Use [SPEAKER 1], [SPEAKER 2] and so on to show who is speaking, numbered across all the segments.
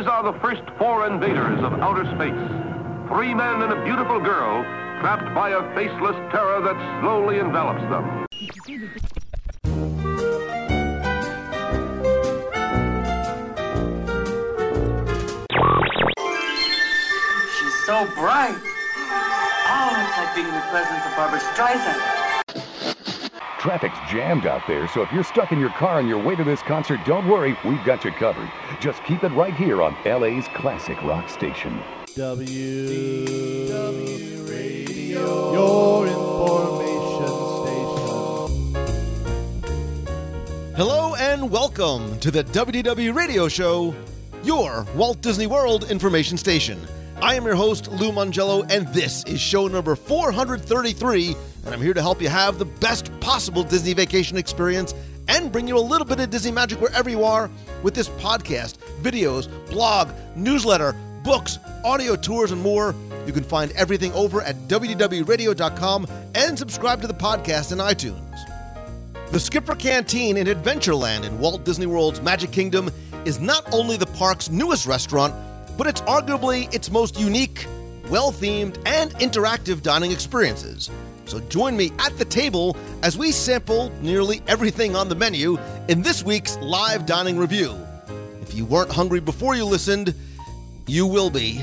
[SPEAKER 1] These are the first four invaders of outer space. Three men and a beautiful girl trapped by a faceless terror that slowly envelops them.
[SPEAKER 2] She's so bright. Oh, it's like being in the presence of Barbra Streisand.
[SPEAKER 3] Traffic's jammed out there, so if you're stuck in your car on your way to this concert, don't worry, we've got you covered. Just keep it right here on LA's classic rock station.
[SPEAKER 4] W W Radio, your information station.
[SPEAKER 5] Hello and welcome to the WDW Radio Show, your Walt Disney World information station. I am your host, Lou Mongello, and this is show number 433, and I'm here to help you have the best possible Disney vacation experience and bring you a little bit of Disney magic wherever you are with this podcast, videos, blog, newsletter, books, audio tours, and more. You can find everything over at WDWRadio.com and subscribe to the podcast in iTunes. The Skipper Canteen in Adventureland in Walt Disney World's Magic Kingdom is not only the park's newest restaurant, but it's arguably its most unique, well themed, and interactive dining experiences. So join me at the table as we sample nearly everything on the menu in this week's live dining review. If you weren't hungry before you listened, you will be.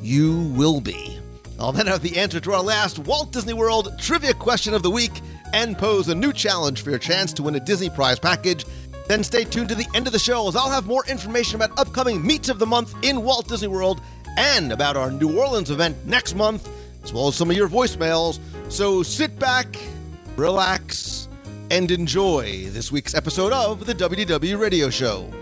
[SPEAKER 5] You will be. I'll then have the answer to our last Walt Disney World trivia question of the week and pose a new challenge for your chance to win a Disney Prize package. Then stay tuned to the end of the show as I'll have more information about upcoming meets of the month in Walt Disney World and about our New Orleans event next month, as well as some of your voicemails. So sit back, relax, and enjoy this week's episode of the WDW Radio Show.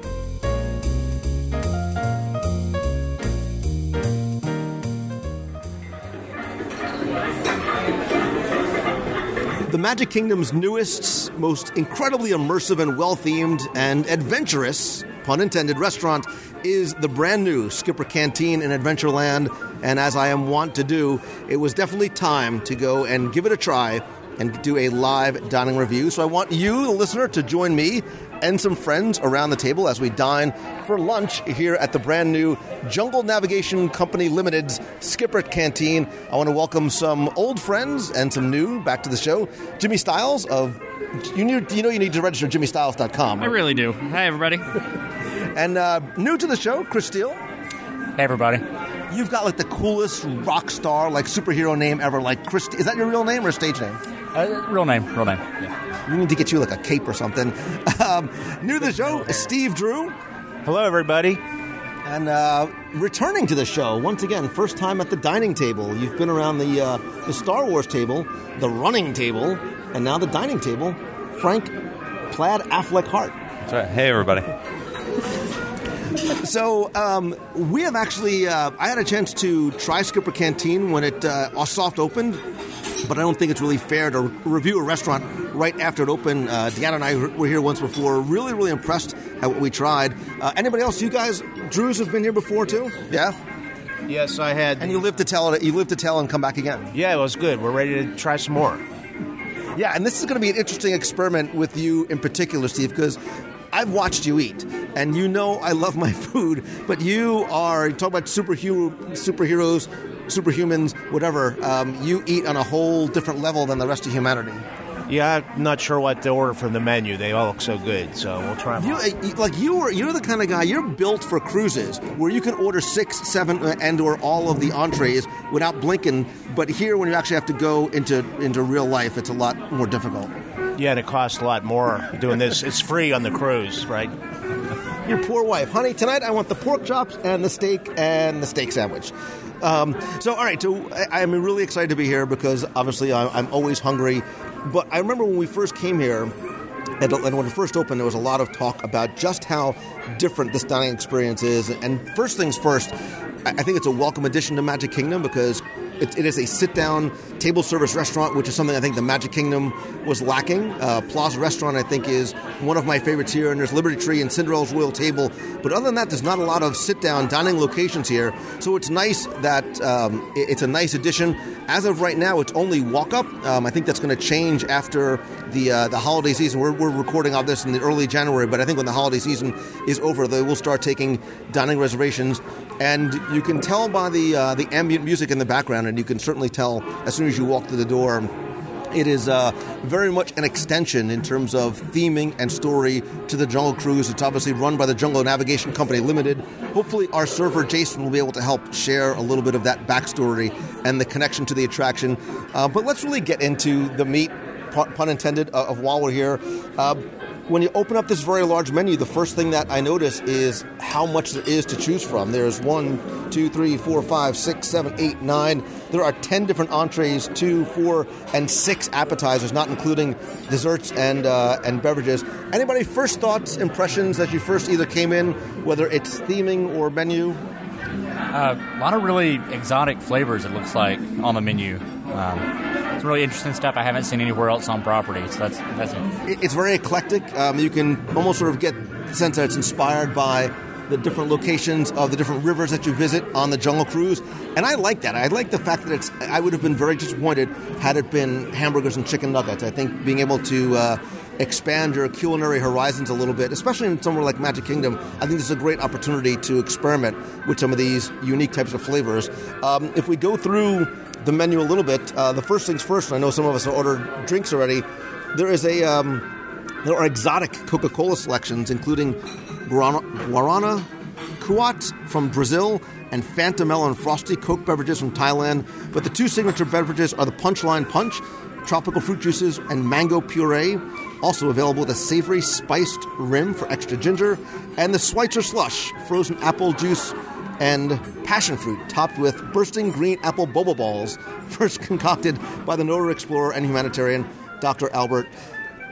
[SPEAKER 5] The Magic Kingdom's newest, most incredibly immersive and well themed and adventurous, pun intended, restaurant is the brand new Skipper Canteen in Adventureland. And as I am wont to do, it was definitely time to go and give it a try and do a live dining review. So I want you, the listener, to join me and some friends around the table as we dine for lunch here at the brand new Jungle Navigation Company Limited's Skipper Canteen. I want to welcome some old friends and some new back to the show. Jimmy Styles of you need, you know you need to register jimmystyles.com.
[SPEAKER 6] I really do. Hi, everybody.
[SPEAKER 5] And uh, new to the show, Chris Steele.
[SPEAKER 6] Hey, everybody.
[SPEAKER 5] You've got like the coolest rock star, like superhero name ever. Like Chris, is that your real name or stage name?
[SPEAKER 6] Uh, real name, real name. Yeah.
[SPEAKER 5] We need to get you like a cape or something. Um, new to the show, Steve Drew.
[SPEAKER 7] Hello, everybody.
[SPEAKER 5] And uh, returning to the show once again, first time at the dining table. You've been around the uh, the Star Wars table, the running table, and now the dining table. Frank Plaid Affleck Hart.
[SPEAKER 7] That's right. Hey, everybody.
[SPEAKER 5] So um, we have actually. Uh, I had a chance to try Skipper Canteen when it uh, soft opened, but I don't think it's really fair to review a restaurant right after it opened. Uh, Deanna and I were here once before. Really, really impressed at what we tried. Uh, anybody else? You guys, Drews, have been here before too? Yeah.
[SPEAKER 7] Yes, I had.
[SPEAKER 5] And you live to tell it. You live to tell and come back again.
[SPEAKER 7] Yeah, it was good. We're ready to try some more.
[SPEAKER 5] Yeah, and this is going to be an interesting experiment with you in particular, Steve, because I've watched you eat, and you know I love my food, but you are you talk about superhero, superheroes, superhumans, whatever. Um, you eat on a whole different level than the rest of humanity.
[SPEAKER 7] Yeah, I'm not sure what to order from the menu. They all look so good, so we'll try them.
[SPEAKER 5] You, uh, like you are, you're the kind of guy. You're built for cruises where you can order six, seven, uh, and or all of the entrees without blinking. But here, when you actually have to go into into real life, it's a lot more difficult.
[SPEAKER 7] Yeah, and it costs a lot more doing this. It's free on the cruise, right?
[SPEAKER 5] Your poor wife, honey. Tonight I want the pork chops and the steak and the steak sandwich. Um, so, all right. So, I, I'm really excited to be here because obviously I, I'm always hungry. But I remember when we first came here, and, when it first opened, there was a lot of talk about just how different this dining experience is. And first things first, I think it's a welcome addition to Magic Kingdom because it, it is a sit-down table service restaurant, which is something I think the Magic Kingdom was lacking. Uh, Plaza Restaurant, I think, is one of my favorites here, and there's Liberty Tree and Cinderella's Royal Table. But other than that, there's not a lot of sit-down dining locations here. So it's nice that um, it- it's a nice addition. As of right now, it's only walk-up. Um, I think that's going to change after the uh, the holiday season. We're, we're recording all this in the early January, but I think when the holiday season is over, they will start taking dining reservations. And you can tell by the uh, the ambient music in the background, and you can certainly tell as soon as you walk through the door. It is uh, very much an extension in terms of theming and story to the Jungle Cruise. It's obviously run by the Jungle Navigation Company Limited. Hopefully, our server Jason will be able to help share a little bit of that backstory and the connection to the attraction. Uh, but let's really get into the meat, pun intended, uh, of while we're here. Uh, when you open up this very large menu, the first thing that I notice is how much there is to choose from. There's one, two, three, four, five, six, seven, eight, nine. There are 10 different entrees, two, four, and six appetizers, not including desserts and, uh, and beverages. Anybody first thoughts, impressions as you first either came in, whether it's theming or menu?
[SPEAKER 6] Uh, a lot of really exotic flavors, it looks like, on the menu. Um, some really interesting stuff I haven't seen anywhere else on property. So that's that's it.
[SPEAKER 5] It- It's very eclectic. Um, you can almost sort of get the sense that it's inspired by the different locations of the different rivers that you visit on the Jungle Cruise, and I like that. I like the fact that it's. I would have been very disappointed had it been hamburgers and chicken nuggets. I think being able to uh, expand your culinary horizons a little bit, especially in somewhere like Magic Kingdom, I think this is a great opportunity to experiment with some of these unique types of flavors. Um, if we go through the menu a little bit, uh, the first things first. I know some of us have ordered drinks already. There is a um, there are exotic Coca Cola selections, including Guarana, Guarana Kuat from Brazil and Fanta Melon Frosty Coke beverages from Thailand. But the two signature beverages are the Punchline Punch, tropical fruit juices, and mango puree. Also available the savory spiced rim for extra ginger, and the Schweitzer Slush, frozen apple juice and passion fruit topped with bursting green apple boba balls, first concocted by the Nora explorer and humanitarian Dr. Albert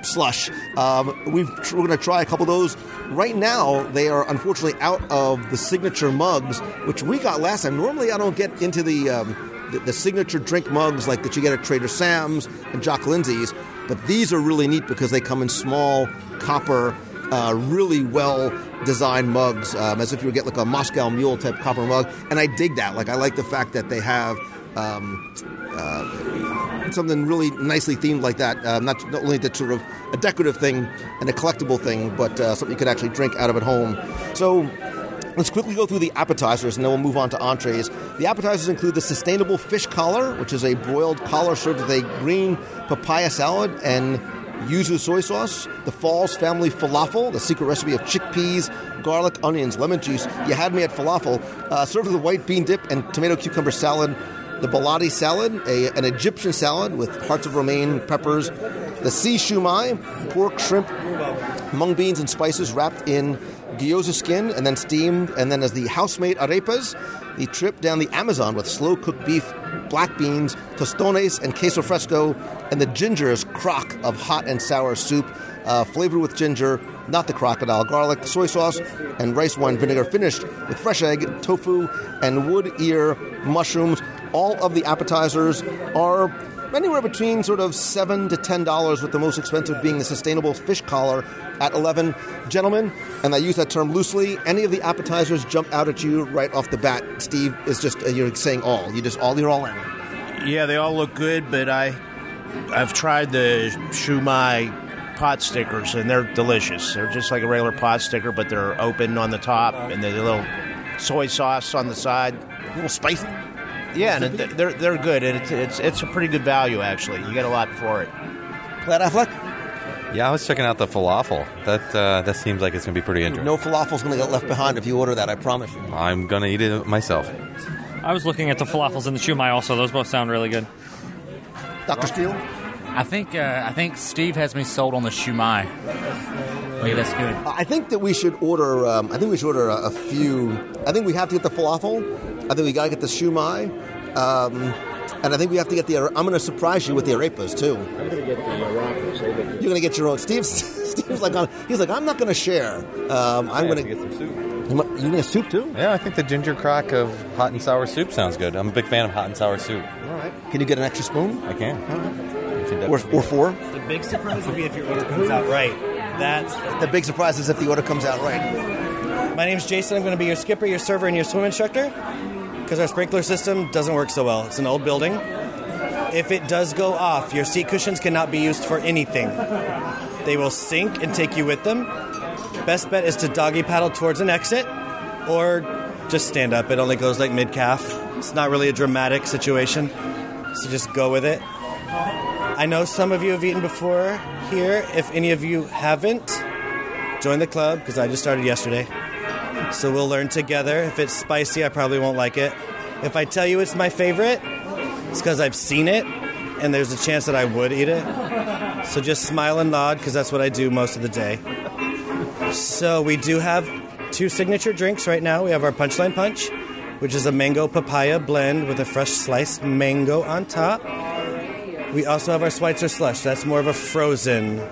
[SPEAKER 5] Slush. Um, we've, we're going to try a couple of those. Right now, they are unfortunately out of the signature mugs, which we got last time. Normally, I don't get into the, um, the, the signature drink mugs like that you get at Trader Sam's and Jock Lindsay's, but these are really neat because they come in small copper uh, really well designed mugs, um, as if you would get like a Moscow Mule type copper mug. And I dig that. Like, I like the fact that they have um, uh, something really nicely themed like that. Um, not, not only that sort of a decorative thing and a collectible thing, but uh, something you could actually drink out of at home. So. Let's quickly go through the appetizers and then we'll move on to entrees. The appetizers include the sustainable fish collar, which is a broiled collar served with a green papaya salad and yuzu soy sauce, the Falls family falafel, the secret recipe of chickpeas, garlic, onions, lemon juice. You had me at falafel, uh, served with a white bean dip and tomato cucumber salad. The baladi salad, a, an Egyptian salad with hearts of romaine, peppers. The sea shumai, pork, shrimp, mung beans, and spices wrapped in gyoza skin and then steamed. And then as the house-made arepas, the trip down the Amazon with slow-cooked beef, black beans, tostones, and queso fresco, and the ginger's crock of hot and sour soup, uh, flavored with ginger, not the crocodile, garlic, soy sauce, and rice wine vinegar, finished with fresh egg, tofu, and wood ear mushrooms. All of the appetizers are anywhere between sort of seven to ten dollars, with the most expensive being the sustainable fish collar at eleven. Gentlemen, and I use that term loosely. Any of the appetizers jump out at you right off the bat? Steve is just uh, you're saying all. You just all you're all in.
[SPEAKER 7] Yeah, they all look good, but I, I've tried the shumai pot stickers, and they're delicious. They're just like a regular pot sticker, but they're open on the top, and the little soy sauce on the side.
[SPEAKER 5] A little spicy.
[SPEAKER 7] Yeah, and it- they're they're good, and it's it's it's a pretty good value actually. You get a lot for it.
[SPEAKER 5] Glad Affleck.
[SPEAKER 8] Yeah, I was checking out the falafel. That uh, that seems like it's gonna be pretty interesting.
[SPEAKER 5] No falafel's going to get left behind if you order that. I promise you.
[SPEAKER 8] I'm gonna eat it myself.
[SPEAKER 9] I was looking at the falafels and the shumai also. Those both sound really good.
[SPEAKER 5] Dr. Steele.
[SPEAKER 6] I think uh, I think Steve has me sold on the shumai. Look, that's good.
[SPEAKER 5] I think that we should order. Um, I think we should order a, a few. I think we have to get the falafel. I think we got to get the shumai, um, and I think we have to get the. I'm going to surprise you with the arepas too.
[SPEAKER 10] I'm going to get the arepas.
[SPEAKER 5] You're going to get your own. Steve. Steve's like, on, he's like, I'm not going to share. Um, I'm going to
[SPEAKER 8] get some soup.
[SPEAKER 5] You, want- you need a soup too?
[SPEAKER 8] Yeah, I think the ginger crock of hot and sour soup sounds good. I'm a big fan of hot and sour soup.
[SPEAKER 5] All right. Can you get an extra spoon?
[SPEAKER 8] I can. If you
[SPEAKER 5] Or, or four?
[SPEAKER 10] The big surprise would be if your order comes out right. That's
[SPEAKER 5] The big surprise is if the order comes out right.
[SPEAKER 10] My name's Jason. I'm going to be your skipper, your server, and your swim instructor. Because our sprinkler system doesn't work so well. It's an old building. If it does go off, your seat cushions cannot be used for anything. They will sink and take you with them. Best bet is to doggy paddle towards an exit or just stand up. It only goes like mid calf. It's not really a dramatic situation. So just go with it. I know some of you have eaten before here. If any of you haven't, join the club because I just started yesterday. So we'll learn together. If it's spicy, I probably won't like it. If I tell you it's my favorite, it's because I've seen it and there's a chance that I would eat it. So just smile and nod because that's what I do most of the day. So we do have two signature drinks right now. We have our Punchline Punch, which is a mango papaya blend with a fresh sliced mango on top. We also have our Schweitzer Slush. That's more of a frozen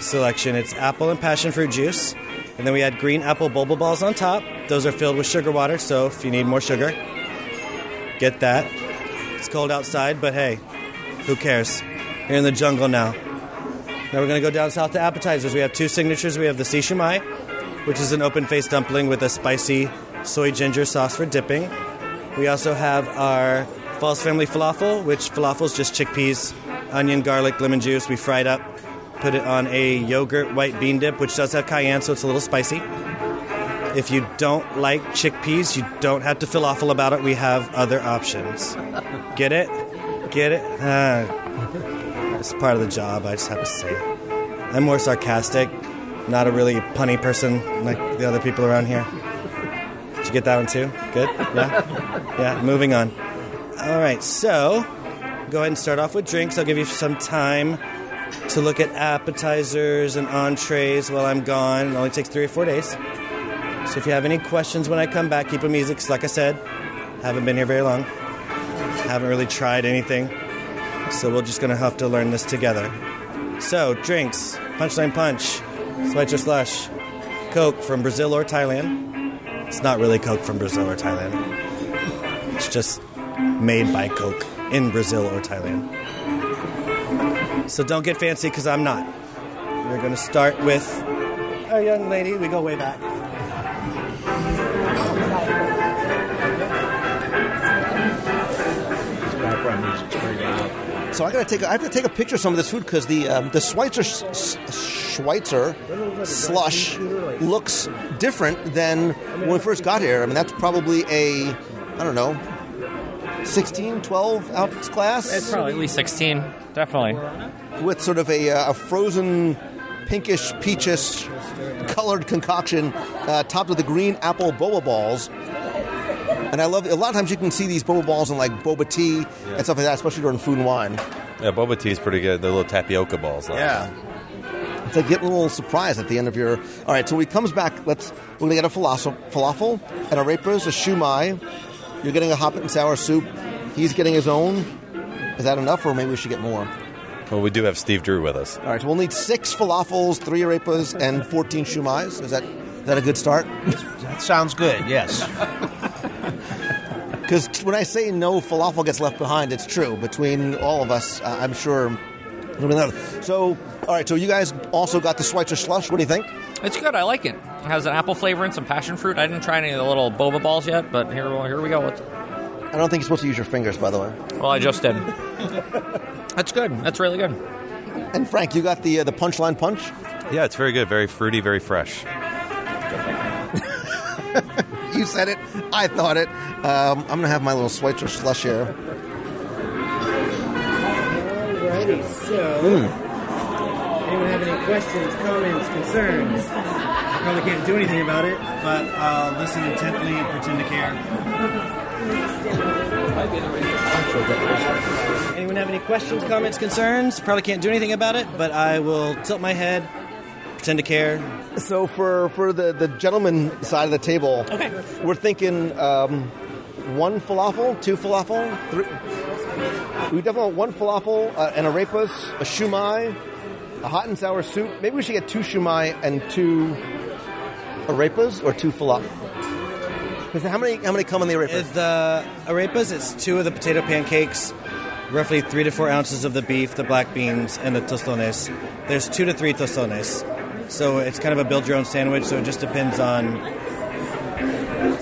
[SPEAKER 10] selection. It's apple and passion fruit juice. And then we add green apple boba balls on top. Those are filled with sugar water, so if you need more sugar, get that. It's cold outside, but hey, who cares? You're in the jungle now. Now we're going to go down south to appetizers. We have two signatures. We have the si shumai, which is an open faced dumpling with a spicy soy ginger sauce for dipping. We also have our Falls Family Falafel, which falafel is just chickpeas, onion, garlic, lemon juice. We fried up, put it on a yogurt white bean dip, which does have cayenne, so it's a little spicy. If you don't like chickpeas, you don't have to feel awful about it. We have other options. Get it? Get it? Ah. It's part of the job, I just have to say. I'm more sarcastic, not a really punny person like the other people around here. Did you get that one too? Good? Yeah? Yeah, moving on. All right, so go ahead and start off with drinks. I'll give you some time to look at appetizers and entrees while I'm gone. It only takes three or four days. So if you have any questions when I come back, keep them easy, 'cause like I said, haven't been here very long. Haven't really tried anything. So we're just to have to learn this together. So, drinks Punchline Punch, Schweitzer Slush, Coke from Brazil or Thailand. It's not really Coke from Brazil or Thailand, it's just made by Coke in Brazil or Thailand. So, don't get fancy because I'm not. We're going to start with a young lady. We go way back.
[SPEAKER 5] So I gotta take. A, I have to take a picture of some of this food because the um, the Schweitzer s- s- Schweitzer slush looks different than when we first got here. I mean, that's probably a I don't know 16, 12 ounce glass.
[SPEAKER 9] It's probably at least 16. Definitely.
[SPEAKER 5] with sort of a, uh, a frozen pinkish peachish colored concoction uh, topped with the green apple boba balls. And I love a lot of times you can see these boba balls in like boba tea and stuff like that, especially during food and wine.
[SPEAKER 8] Yeah, boba tea is pretty good. The little tapioca balls. though.
[SPEAKER 5] Yeah. It's like getting a little surprise at the end of your. All right, so when he comes back, let's we're gonna get a falafel, falafel and arepas, a shumai. You're getting a hot and sour soup. He's getting his own. Is that enough, or maybe we should get more?
[SPEAKER 8] Well, we do have Steve Drew with us.
[SPEAKER 5] All right, so we'll need six falafels, three arepas, and 14 shumais. Is that is that a good start?
[SPEAKER 7] That sounds good, yes.
[SPEAKER 5] Because when I say no falafel gets left behind, it's true. Between all of us, uh, I'm sure. it'll be another. So, all right, so you guys also got the Schweitzer slush. What do you think?
[SPEAKER 9] It's good. I like it. It has an apple flavor and some passion fruit. I didn't try any of the little boba balls yet, but here, here we go. It's-
[SPEAKER 5] I don't think you're supposed to use your fingers, by the way.
[SPEAKER 9] Well, I just did. That's good. That's really good.
[SPEAKER 5] And Frank, you got the uh, the punchline punch.
[SPEAKER 8] Yeah, it's very good. Very fruity, very fresh.
[SPEAKER 5] You said it. I thought it. Um, I'm gonna have my little Schweitzer slush here.
[SPEAKER 10] Alrighty, so. Anyone have any questions, comments, concerns? I probably can't do anything about it, but I'll listen intently and pretend to care. Anyone have any questions, comments, concerns? Probably can't do anything about it, but I will tilt my head, pretend to care.
[SPEAKER 5] So for for the the gentleman side of the table,
[SPEAKER 10] Okay.
[SPEAKER 5] we're thinking um, one falafel, two falafel, three. We definitely want one falafel, uh, and arepas, a shumai, a hot and sour soup. Maybe we should get two shumai and two arepas, or two falafel. How many how many come in the arepas?
[SPEAKER 10] Is the arepas, it's two of the potato pancakes, roughly three to four ounces of the beef, the black beans, and the tostones. There's two to three tostones. So it's kind of a build your own sandwich, so it just depends on.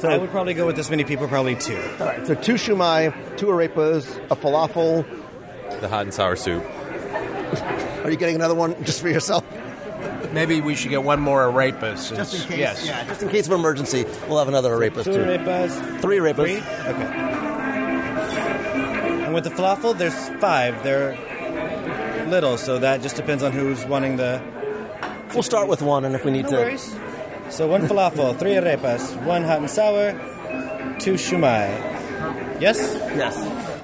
[SPEAKER 10] I would probably go with this many people, probably two.
[SPEAKER 5] All right, so two shumai, two arepas, a falafel.
[SPEAKER 8] The hot and sour soup.
[SPEAKER 5] Are you getting another one just for yourself?
[SPEAKER 7] Maybe we should get one more arepas.
[SPEAKER 5] Just in case.
[SPEAKER 7] Yes.
[SPEAKER 5] Yeah, just in case of emergency, we'll have another arepas
[SPEAKER 10] Two
[SPEAKER 5] too.
[SPEAKER 10] arepas.
[SPEAKER 5] Three arepas.
[SPEAKER 10] Three? Okay. And with the falafel, there's five. They're little, so that just depends on who's wanting the.
[SPEAKER 5] We'll start with one, and if we need
[SPEAKER 10] No
[SPEAKER 5] to.
[SPEAKER 10] worries. So one falafel, three arepas, one hot and sour, two shumai. Yes?
[SPEAKER 5] Yes.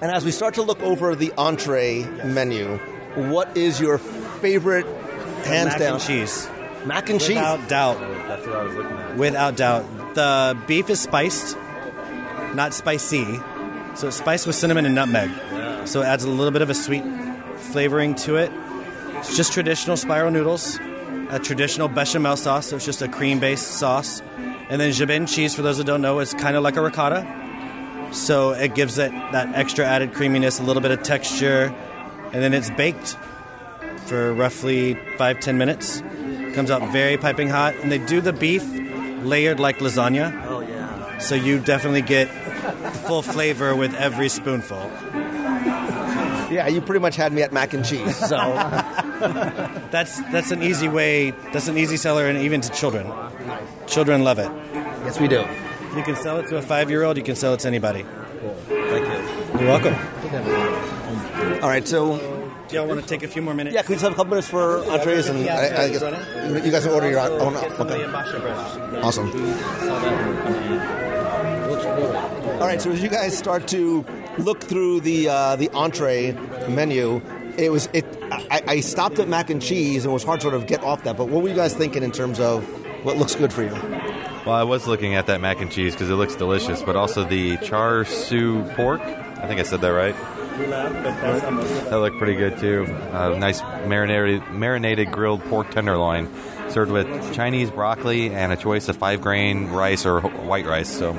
[SPEAKER 5] And as we start to look over the entree menu, what is your favorite, hands
[SPEAKER 10] Mac
[SPEAKER 5] down?
[SPEAKER 10] and cheese.
[SPEAKER 5] Mac and cheese.
[SPEAKER 10] Without doubt.
[SPEAKER 8] That's what I was looking at.
[SPEAKER 10] Without doubt. The beef is spiced, not spicy. So it's spiced with cinnamon and nutmeg. So it adds a little bit of a sweet flavoring to it. It's just traditional spiral noodles, a traditional bechamel sauce, so it's just a cream based sauce. And then jabin cheese, for those that don't know, is kind of like a ricotta. So it gives it that extra added creaminess, a little bit of texture. And then it's baked for roughly five, ten minutes. Comes out very piping hot. And they do the beef layered like lasagna.
[SPEAKER 5] Oh yeah.
[SPEAKER 10] So you definitely get full flavor with every spoonful.
[SPEAKER 5] Yeah, you pretty much had me at mac and cheese. So
[SPEAKER 10] That's that's an easy way. That's an easy seller, and even to children. Children love it.
[SPEAKER 5] yes, we do.
[SPEAKER 10] You can sell it to a five-year-old. You can sell it to anybody.
[SPEAKER 5] Thank you.
[SPEAKER 10] You're welcome.
[SPEAKER 5] All right, so
[SPEAKER 10] Do y'all want to take a few more minutes?
[SPEAKER 5] yeah, can we just have a couple minutes for entrees and
[SPEAKER 10] Yeah,
[SPEAKER 5] I, I
[SPEAKER 10] yeah,
[SPEAKER 5] guess you guys can order your own. own
[SPEAKER 10] Get some of the
[SPEAKER 5] okay. Awesome. All right, so as you guys start to look through the uh, the entree menu, it was it. I, I stopped at mac and cheese, and it was hard to sort of get off that. But what were you guys thinking in terms of what looks good for you?
[SPEAKER 8] Well, I was looking at that mac and cheese because it looks delicious, but also the char siu pork. I think I said that right. That looked pretty good too. Uh, nice marinated, marinated grilled pork tenderloin, served with Chinese broccoli and a choice of five grain rice or white rice. So,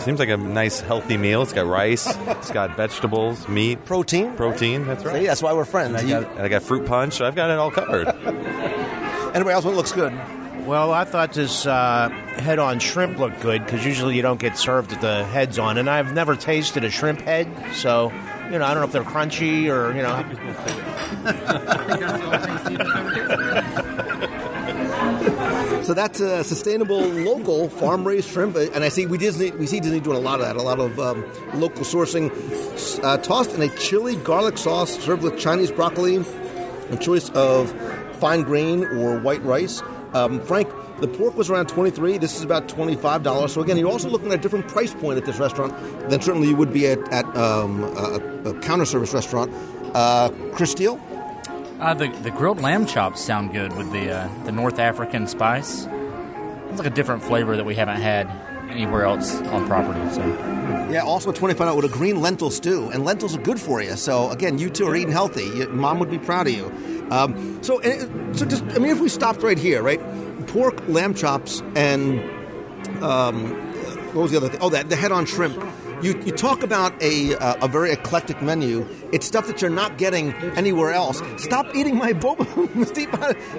[SPEAKER 8] seems like a nice healthy meal. It's got rice, it's got vegetables, meat,
[SPEAKER 5] Protein.
[SPEAKER 8] protein. That's right.
[SPEAKER 5] See, that's why we're friends.
[SPEAKER 8] And I got, and I got fruit punch. I've got it all covered.
[SPEAKER 5] anybody else? What looks good?
[SPEAKER 7] Well, I thought this uh, head on shrimp looked good because usually you don't get served with the heads on, and I've never tasted a shrimp head, so you know I don't know if they're crunchy or you know.
[SPEAKER 5] So that's a sustainable, local, farm-raised shrimp, and I see we Disney we see Disney doing a lot of that, a lot of um, local sourcing, uh, tossed in a chili garlic sauce, served with Chinese broccoli, a choice of fine grain or white rice. Um, Frank, the pork was around twenty-three. This is about twenty-five dollars. So again, you're also looking at a different price point at this restaurant than certainly you would be at, at um, a, a counter service restaurant. Uh, Chris Steele.
[SPEAKER 6] Uh, the the grilled lamb chops sound good with the uh, the North African spice. It's like a different flavor that we haven't had anywhere else on property. So
[SPEAKER 5] Yeah, also twenty-five out with a green lentil stew, and lentils are good for you. So again, you two are eating healthy. Your mom would be proud of you. Um, so, so just I mean, if we stopped right here, right? Pork, lamb chops, and um, what was the other thing? Oh, that the head-on shrimp. You, you talk about a, uh, a very eclectic menu. It's stuff that you're not getting anywhere else. Stop eating my boba. Steve,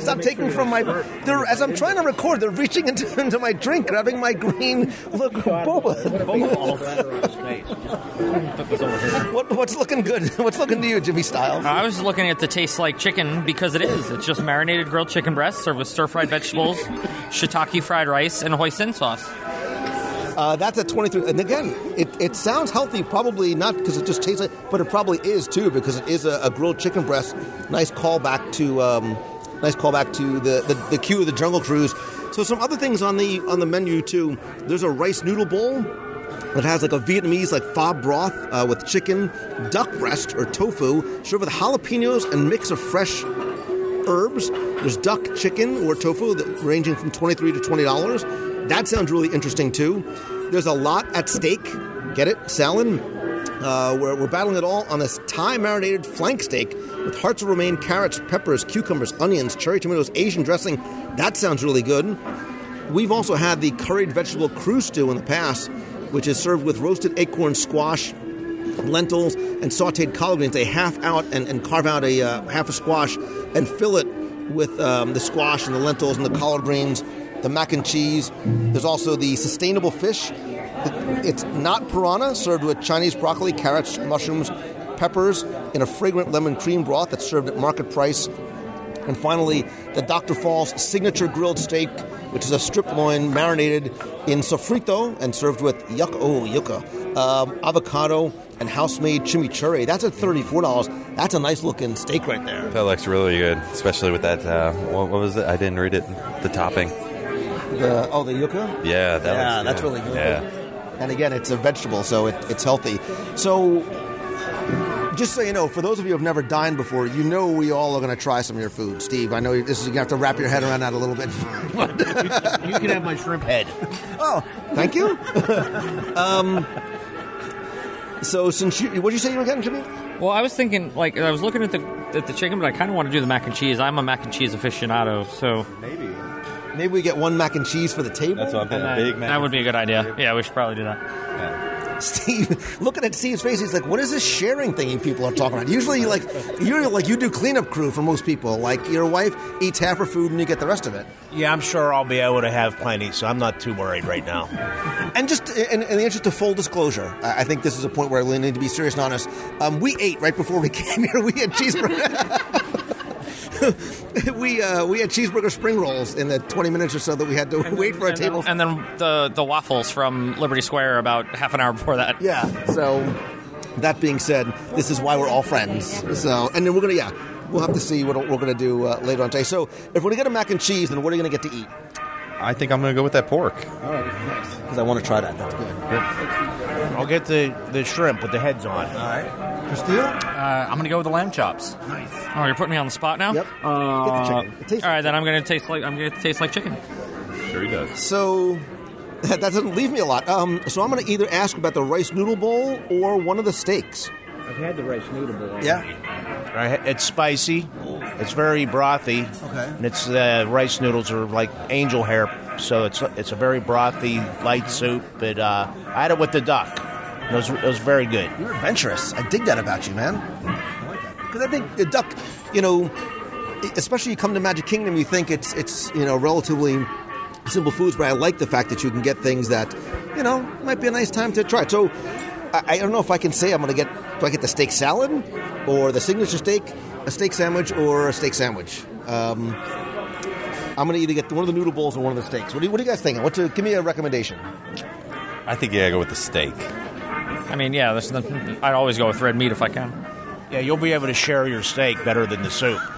[SPEAKER 5] Stop taking from my. They're, as I'm trying to record, they're reaching into, into my drink, grabbing my green look boba. What, what's looking good? What's looking to you, Jimmy Styles?
[SPEAKER 9] I was looking at the taste like chicken because it is. It's just marinated grilled chicken breast served with stir fried vegetables, shiitake fried rice, and hoisin sauce.
[SPEAKER 5] Uh, that's at 23. And again, it, it sounds healthy, probably not because it just tastes like, but it probably is too because it is a, a grilled chicken breast. Nice callback to um, nice callback to the, the the of the Jungle Cruise. So some other things on the on the menu too. There's a rice noodle bowl. that has like a Vietnamese like pho broth uh, with chicken, duck breast or tofu, served with jalapenos and mix of fresh herbs. There's duck chicken or tofu that ranging from twenty-three to twenty dollars. That sounds really interesting too. There's a lot at stake. Get it, salad. Uh, we're, we're battling it all on this Thai marinated flank steak with hearts of romaine, carrots, peppers, cucumbers, onions, cherry tomatoes, Asian dressing. That sounds really good. We've also had the curried vegetable crew stew in the past. which is served with roasted acorn squash, lentils, and sautéed collard greens. They half out and, and carve out a uh, half a squash and fill it with um, the squash and the lentils and the collard greens, the mac and cheese. There's also the sustainable fish. It's not piranha, served with Chinese broccoli, carrots, mushrooms, peppers in a fragrant lemon cream broth that's served at market price. And finally, the Dr. Falls signature grilled steak, which is a strip loin marinated in sofrito and served with yucca, oh, yucca, um, avocado, and house-made chimichurri. That's at $34. That's a nice looking steak right there.
[SPEAKER 8] That looks really good, especially with that. Uh, what was it? I didn't read it. The topping.
[SPEAKER 5] The, oh, the yucca?
[SPEAKER 8] Yeah, that
[SPEAKER 5] yeah,
[SPEAKER 8] looks
[SPEAKER 5] that's
[SPEAKER 8] good.
[SPEAKER 5] really good.
[SPEAKER 8] Yeah.
[SPEAKER 5] And again, it's a vegetable, so it, it's healthy. So, just so you know, for those of you who have never dined before, you know we all are going to try some of your food. Steve, I know this is going to have to wrap your head around that a little bit.
[SPEAKER 7] You can have my shrimp head.
[SPEAKER 5] oh, thank you. um, so, since you, what did you say you were getting, Jimmy?
[SPEAKER 9] Well, I was thinking, like, I was looking at the at the chicken, but I kind of want to do the mac and cheese. I'm a mac and cheese aficionado, so
[SPEAKER 8] maybe
[SPEAKER 5] maybe we get one mac and cheese for the table.
[SPEAKER 8] That's what I'm thinking.
[SPEAKER 9] that,
[SPEAKER 8] Big
[SPEAKER 9] that would be a good idea. Yeah, we should probably do that.
[SPEAKER 5] Steve, looking at Steve's face, he's like, "What is this sharing thing you people are talking about?" Usually, like, you're like you do cleanup crew for most people. Like, your wife eats half her food and you get the rest of it.
[SPEAKER 7] Yeah, I'm sure I'll be able to have plenty, so I'm not too worried right now.
[SPEAKER 5] And just in, in the interest of full disclosure, I I think this is a point where we need to be serious and honest. Um, we ate right before we came here. We had cheeseburger. we uh, we had cheeseburger spring rolls in the 20 minutes or so that we had to wait for a table.
[SPEAKER 9] And then the the waffles from Liberty Square about half an hour before that.
[SPEAKER 5] Yeah. So that being said, this is why we're all friends. So and then we're gonna yeah. We'll have to see what we're going to do uh, later on today. So, if we're going to get a mac and cheese, then what are you going to get to eat?
[SPEAKER 8] I think I'm going to go with that pork.
[SPEAKER 5] All right, nice. Because I want to try that. That's good.
[SPEAKER 7] I'll get the, the shrimp with the heads on.
[SPEAKER 5] All right. Chris Steele?
[SPEAKER 6] Uh, I'm going to go with the lamb chops.
[SPEAKER 5] Nice.
[SPEAKER 9] Oh, you're putting me on the spot now.
[SPEAKER 5] Yep.
[SPEAKER 9] Uh,
[SPEAKER 5] Get the chicken. It tastes
[SPEAKER 9] all right, then I'm going to taste like I'm going to taste like chicken.
[SPEAKER 8] Sure he does.
[SPEAKER 5] So that doesn't leave me a lot. Um, so I'm going to either ask about the rice noodle bowl or one of the steaks.
[SPEAKER 7] I've had the rice noodle bowl.
[SPEAKER 5] Yeah.
[SPEAKER 7] Right, It's spicy. It's very brothy.
[SPEAKER 5] Okay.
[SPEAKER 7] And it's uh, rice noodles are like angel hair, so it's it's a very brothy, light soup. But uh, I had it with the duck. It was, it was very good.
[SPEAKER 5] You're adventurous. I dig that about you, man. Because I think the duck, you know, especially you come to Magic Kingdom, you think it's it's you know relatively simple foods, but I like the fact that you can get things that you know might be a nice time to try. So I, I don't know if I can say I'm going to get do I get the steak salad or the signature steak, a steak sandwich, or a steak sandwich. Um, I'm going to either get one of the noodle bowls or one of the steaks. What do you, what are you guys thinking? What to give me a recommendation?
[SPEAKER 8] I think you gotta go with the steak.
[SPEAKER 9] I mean, yeah, this, I'd always go with red meat if I can.
[SPEAKER 7] Yeah, you'll be able to share your steak better than the soup.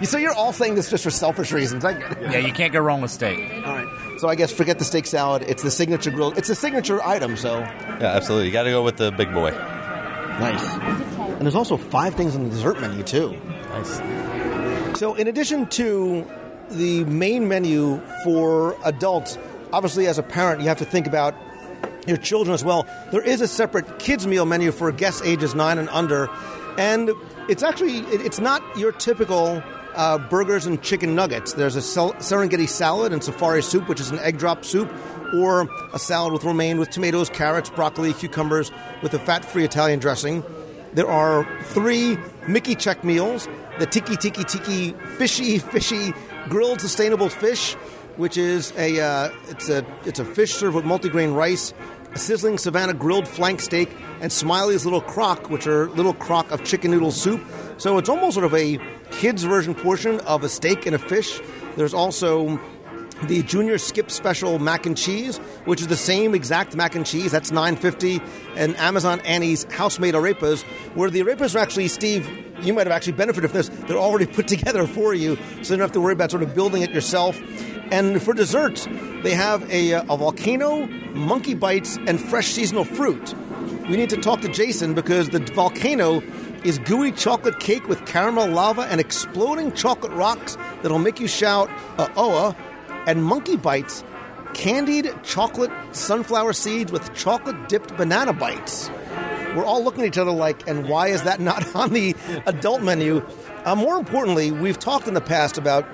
[SPEAKER 5] You so you're all saying this just for selfish reasons. I get it.
[SPEAKER 6] Yeah, you can't go wrong with steak.
[SPEAKER 5] All right. So I guess forget the steak salad. It's the signature grill. It's a signature item. So
[SPEAKER 8] Yeah, absolutely. You got to go with the big boy.
[SPEAKER 5] nice. And there's also five things on the dessert menu too.
[SPEAKER 8] Nice.
[SPEAKER 5] So in addition to the main menu for adults, obviously as a parent you have to think about your children as well. There is a separate kids meal menu for guests ages nine and under, and it's actually it's not your typical. Uh, burgers and chicken nuggets. There's a Serengeti salad and safari soup, which is an egg drop soup, or a salad with romaine with tomatoes, carrots, broccoli, cucumbers, with a fat-free Italian dressing. There are three Mickey check meals: the tiki tiki tiki fishy fishy grilled sustainable fish, which is a uh, it's a it's a fish served with multigrain rice, a sizzling Savannah grilled flank steak, and Smiley's little crock, which are little crock of chicken noodle soup. So it's almost sort of a kids version portion of a steak and a fish. There's also the Junior Skip Special mac and cheese, which is the same exact mac and cheese. That's nine fifty, and Amazon Annie's house-made arepas, where the arepas are actually Steve. You might have actually benefited from this. They're already put together for you, so you don't have to worry about sort of building it yourself. And for desserts, they have a, uh, a volcano, monkey bites, and fresh seasonal fruit. We need to talk to Jason because the volcano is gooey chocolate cake with caramel lava and exploding chocolate rocks that'll make you shout uh oh and monkey bites candied chocolate sunflower seeds with chocolate dipped banana bites we're all looking at each other like and why is that not on the adult menu uh, more importantly we've talked in the past about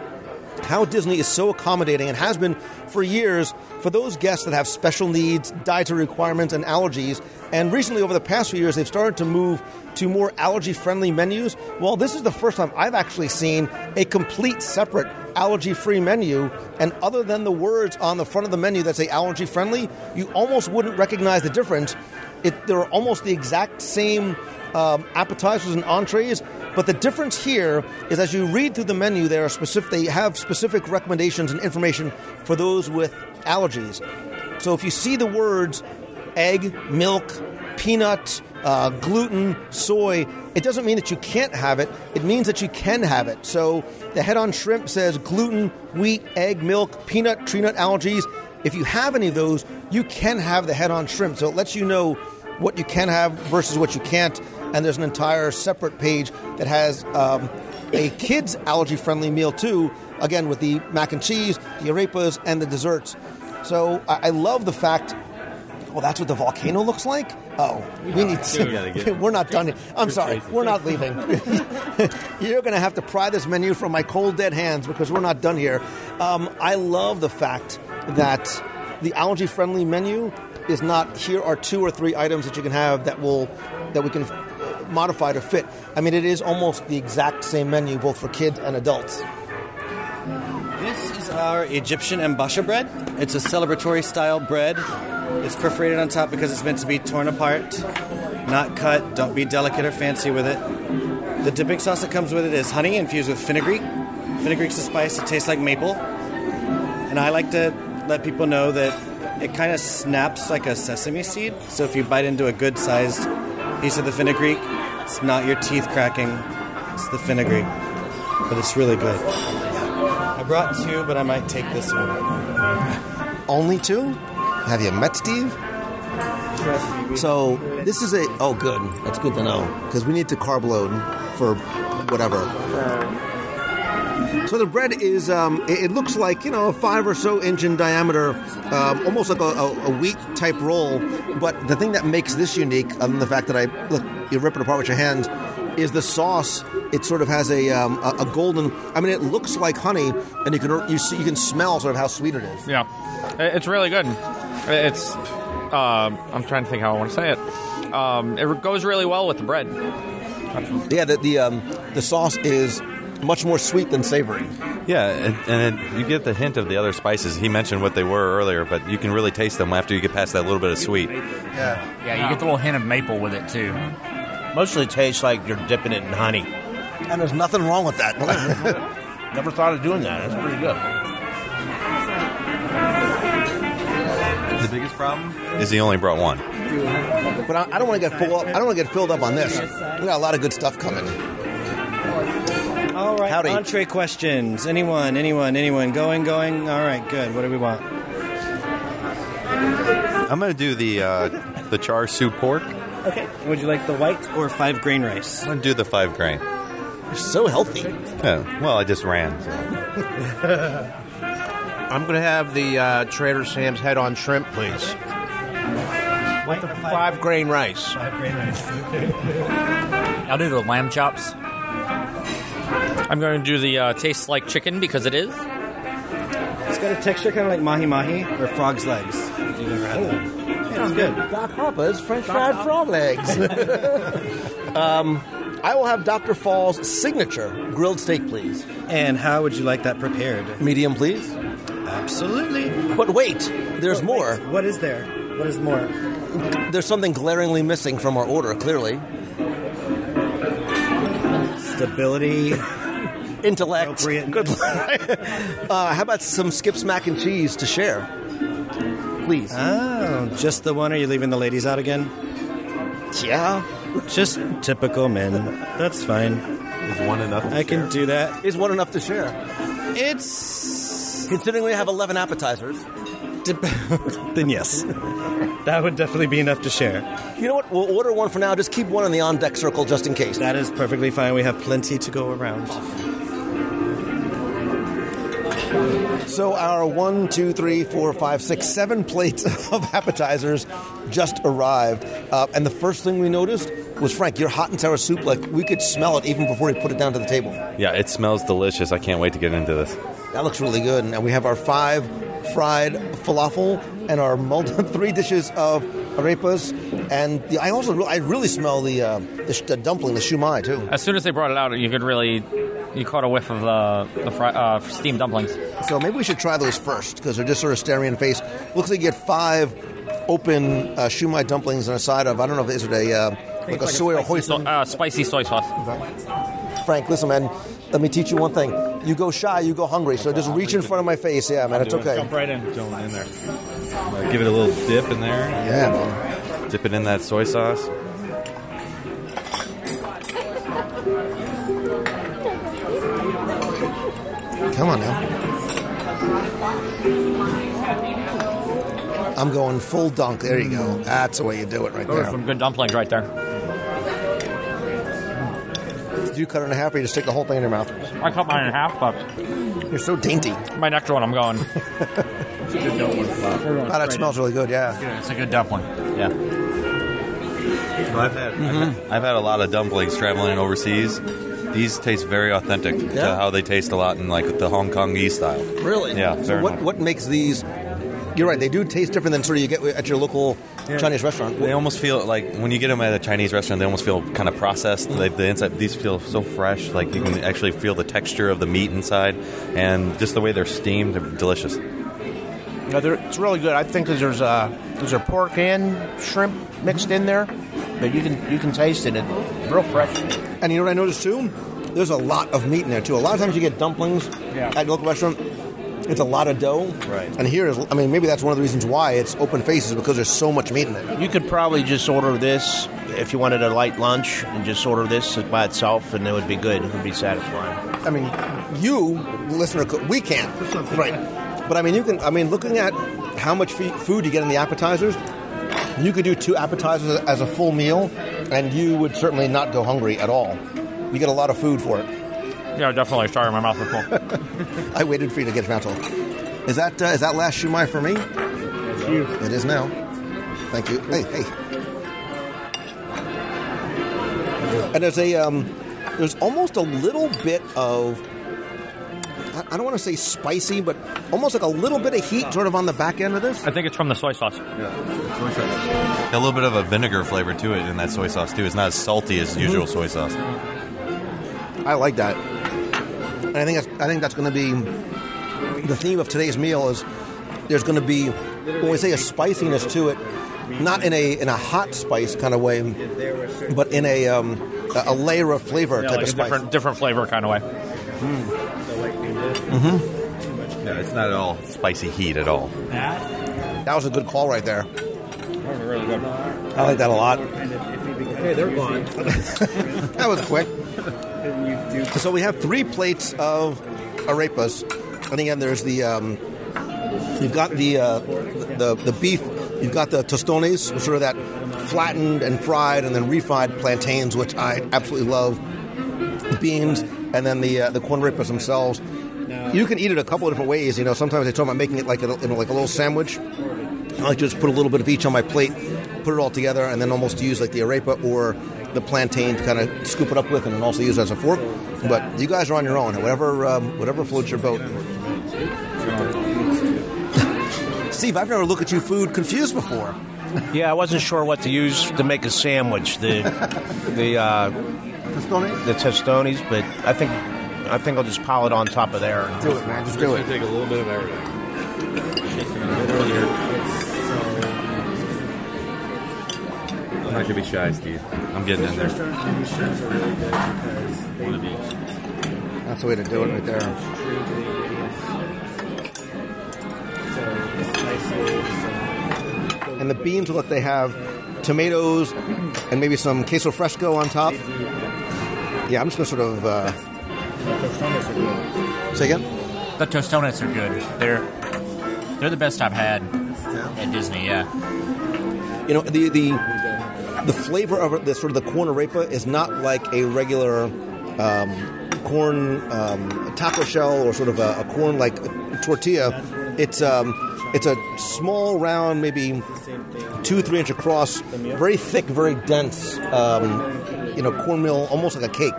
[SPEAKER 5] how Disney is so accommodating and has been for years for those guests that have special needs, dietary requirements, and allergies. And recently, over the past few years, they've started to move to more allergy friendly menus. Well, this is the first time I've actually seen a complete separate allergy free menu. And other than the words on the front of the menu that say allergy friendly, you almost wouldn't recognize the difference. It, they're almost the exact same um, appetizers and entrees, but the difference here is as you read through the menu, there are specific. They have specific recommendations and information for those with allergies. So if you see the words egg, milk, peanut, uh, gluten, soy, it doesn't mean that you can't have it. It means that you can have it. So the head on shrimp says gluten, wheat, egg, milk, peanut, tree nut allergies. If you have any of those, you can have the head on shrimp. So it lets you know what you can have versus what you can't. And there's an entire separate page that has um, a kids allergy friendly meal too. Again, with the mac and cheese, the arepas, and the desserts. So I, I love the fact. Well, that's what the volcano looks like. Oh, we need to. We're not done. I'm sorry. We're not leaving. You're going to have to pry this menu from my cold, dead hands because we're not done here. Um, I love the fact that the allergy friendly menu is not here are two or three items that you can have that will that we can modify to fit. I mean, it is almost the exact same menu both for kids and adults.
[SPEAKER 10] This is our Egyptian ambasha bread. It's a celebratory style bread. It's perforated on top because it's meant to be torn apart, not cut. Don't be delicate or fancy with it. The dipping sauce that comes with it is honey infused with fenugreek. Fenugreek's a spice that tastes like maple. And I like to let people know that it kind of snaps like a sesame seed. So if you bite into a good sized piece of the fenugreek, it's not your teeth cracking, it's the fenugreek. But it's really good. I brought two, but I might take this one.
[SPEAKER 5] Only two? Have you met Steve? So this is a oh good. That's good to know because we need to carb load for whatever. Um, So the bread is um, it, looks like you know a five or so inch in diameter, um, almost like a, a, a wheat type roll. But the thing that makes this unique, other than the fact that I look, you rip it apart with your hands, is the sauce. It sort of has a, um, a, a golden. I mean, it looks like honey, and you can you see you can smell sort of how sweet it is.
[SPEAKER 9] Yeah, it's really good. It's um, I'm trying to think how I want to say it. Um, it goes really well with the bread.
[SPEAKER 5] Yeah, the the, um, the sauce is much more sweet than savory.
[SPEAKER 8] Yeah, and, and it, you get the hint of the other spices. He mentioned what they were earlier, but you can really taste them after you get past that little bit of sweet.
[SPEAKER 5] Yeah,
[SPEAKER 6] Yeah, you get the little hint of maple with it too.
[SPEAKER 7] Mostly tastes like you're dipping it in honey.
[SPEAKER 5] And there's nothing wrong with that.
[SPEAKER 7] Never thought of doing that. That's pretty good.
[SPEAKER 8] The biggest problem is he only brought one.
[SPEAKER 5] but I, I don't want to get full up. I don't want to get filled up on this. We got a lot of good stuff coming.
[SPEAKER 10] All right,
[SPEAKER 5] Howdy.
[SPEAKER 10] entree questions. Anyone, anyone, anyone? Going, going. All right, good. What do we want?
[SPEAKER 8] I'm going to do the uh, the char siu pork.
[SPEAKER 10] Okay. Would you like the white or five grain rice?
[SPEAKER 8] I'm going to do the five grain.
[SPEAKER 5] You're so healthy.
[SPEAKER 8] Yeah, well, I just ran. So.
[SPEAKER 7] I'm going to have the uh, Trader Sam's head on shrimp, please.
[SPEAKER 10] White or
[SPEAKER 7] Five grain rice.
[SPEAKER 10] Five grain rice.
[SPEAKER 6] I'll do the lamb chops.
[SPEAKER 9] I'm going to do the uh, tastes like chicken because it is.
[SPEAKER 10] It's got a texture kind of like mahi mahi or frog's legs. If you've ever had that. Yeah, it's good.
[SPEAKER 5] Doc Harper's French fried frog legs. um, I will have Dr. Fall's signature grilled steak, please.
[SPEAKER 10] And how would you like that prepared?
[SPEAKER 5] Medium, please.
[SPEAKER 10] Absolutely.
[SPEAKER 5] But wait, there's
[SPEAKER 10] Wait,
[SPEAKER 5] more.
[SPEAKER 10] What is there? What is more?
[SPEAKER 5] There's something glaringly missing from our order, clearly.
[SPEAKER 10] Stability.
[SPEAKER 5] Intellect.
[SPEAKER 10] Appropriate.
[SPEAKER 5] Good. uh, how about some Skip's mac and cheese to share? Please.
[SPEAKER 10] Oh, just the one? Are you leaving the ladies out again?
[SPEAKER 5] yeah.
[SPEAKER 10] Just typical men. That's fine.
[SPEAKER 8] Is one enough?
[SPEAKER 10] I can do that.
[SPEAKER 5] Is one enough to share?
[SPEAKER 10] It's.
[SPEAKER 5] Considering we have 11 appetizers.
[SPEAKER 10] then yes. That would definitely be enough to share.
[SPEAKER 5] You know what? We'll order one for now. Just keep one in the on deck circle just in case.
[SPEAKER 10] That is perfectly fine. We have plenty to go around.
[SPEAKER 5] So our one, two, three, four, five, six, seven plates of appetizers just arrived, uh, and the first thing we noticed was Frank. Your hot and sour soup, like we could smell it even before we put it down to the table.
[SPEAKER 8] Yeah, it smells delicious. I can't wait to get into this.
[SPEAKER 5] That looks really good. And we have our five fried falafel and our multi- three dishes of arepas. And the, I also I really smell the uh, the, sh- the dumpling, the shumai too.
[SPEAKER 9] As soon as they brought it out, you could really you caught a whiff of the the fry, uh, steamed dumplings.
[SPEAKER 5] So maybe we should try those first because they're just sort of staring in the face. Looks like you get five open uh, shumai dumplings on a side of I don't know if it's a uh, like a soy or hoisin.
[SPEAKER 9] Uh, spicy soy sauce.
[SPEAKER 5] Frank, listen, man. Let me teach you one thing. You go shy, you go hungry. So just reach in front of my face. Yeah, man, it's okay.
[SPEAKER 8] Jump right in. Jump in there. Uh, give it a little dip in there.
[SPEAKER 5] Yeah, man.
[SPEAKER 8] Dip it in that soy sauce.
[SPEAKER 5] Come on now. I'm going full dunk. There you go. That's the way you do it right
[SPEAKER 9] Those are
[SPEAKER 5] there.
[SPEAKER 9] some good dumplings right there.
[SPEAKER 5] Did you cut it in half or you just stick the whole thing in your mouth?
[SPEAKER 9] I cut mine in half, but
[SPEAKER 5] You're so dainty.
[SPEAKER 9] my next one I'm going.
[SPEAKER 5] Oh, that smells really good, yeah.
[SPEAKER 6] It's a good dumpling.
[SPEAKER 8] Yeah. Well, I've had, I've mm-hmm. had I've had a lot of dumplings traveling overseas. These taste very authentic to
[SPEAKER 5] Yeah?
[SPEAKER 8] how they taste a lot in like the Hong Kongese style.
[SPEAKER 5] Really?
[SPEAKER 8] Yeah.
[SPEAKER 5] So
[SPEAKER 8] very
[SPEAKER 5] what,
[SPEAKER 8] much.
[SPEAKER 5] what makes these... You're right, they do taste different than sort of you get at your local Chinese restaurant.
[SPEAKER 8] They almost feel like when you get them at a Chinese restaurant, they almost feel kind of processed. Like the inside, these feel so fresh. Like you can actually feel the texture of the meat inside, and just the way they're steamed, they're delicious.
[SPEAKER 7] No, they're- it's really good. I think 'cause there's uh, there's a pork and shrimp mixed in there, but you can you can taste it. It's real fresh.
[SPEAKER 5] And you know what I noticed too? There's a lot of meat in there too. A lot of times you get dumplings
[SPEAKER 7] Yeah.
[SPEAKER 5] at your local restaurant. It's a lot of dough.
[SPEAKER 7] Right.
[SPEAKER 5] And here is, I mean, maybe that's one of the reasons why it's open faces because there's so much meat in it.
[SPEAKER 7] You could probably just order this if you wanted a light lunch and just order this by itself, and it would be good. It would be satisfying.
[SPEAKER 5] I mean, you, listener, we can't. Right. But I mean, you can, I mean, looking at how much food you get in the appetizers, you could do two appetizers as a full meal, and you would certainly not go hungry at all. You get a lot of food for it.
[SPEAKER 9] Yeah, definitely. Sorry, my mouth is full.
[SPEAKER 5] I waited for you to get your mouth full. Is that uh, is that last shumai for me? It is now. Thank you. Hey, hey. And there's a um, there's almost a little bit of I I don't want to say spicy, but almost like a little bit of heat sort of on the back end of this.
[SPEAKER 9] I think it's from the soy sauce.
[SPEAKER 8] Got a little bit of a vinegar flavor to it in that soy sauce too. It's not as salty as usual soy sauce.
[SPEAKER 5] I like that. And I think that's, I think that's going to be the theme of today's meal is there's going to be when we say a spiciness to it, not in a in a hot spice kind of way, but in a um, a a layer of flavor
[SPEAKER 9] Yeah,
[SPEAKER 5] type
[SPEAKER 9] like
[SPEAKER 5] of
[SPEAKER 9] a
[SPEAKER 5] spice.
[SPEAKER 9] different different flavor kind of way.
[SPEAKER 5] Mm-hmm.
[SPEAKER 8] Yeah, it's not at all spicy heat at all.
[SPEAKER 5] That was a good call right there.
[SPEAKER 9] Really good.
[SPEAKER 5] I like that a lot.
[SPEAKER 7] Okay, they're gone.
[SPEAKER 5] that was quick. So we have three plates of arepas, and again, there's the um, you've got the, uh, the the beef, you've got the tostones, sort of that flattened and fried, and then refried plantains, which I absolutely love. Beans, and then the uh, the corn arepas themselves. You can eat it a couple of different ways. You know, sometimes they talk about making it like a, you know, like a little sandwich. I like to just put a little bit of each on my plate, put it all together, and then almost use like the arepa or the plantain to kind of scoop it up with, and then also use it as a fork. But you guys are on your own. Whatever, um, whatever floats your boat. Steve, I've never looked at you food confused before.
[SPEAKER 7] Yeah, I wasn't sure what to use to make a sandwich. The the uh, the tostones, but I think I think I'll just pile it on top of there.
[SPEAKER 5] Do it, man. Just do it.
[SPEAKER 8] Take a little bit of everything. I'm not gonna be shy, Steve. I'm getting in there. One of each.
[SPEAKER 5] That's the way to do it right there. And the beans look they have tomatoes and maybe some queso fresco on top. Yeah, I'm just gonna sort of uh, say again.
[SPEAKER 6] The tostones are good. They're they're the best I've had at Disney. Yeah.
[SPEAKER 5] You know the the the flavor of the sort of the corn arepa is not like a regular um, corn um, taco shell or sort of a, a corn like tortilla. It's um, It's a small, round, maybe two, three inch across, very thick, very dense. Um, you know, cornmeal, almost like a cake.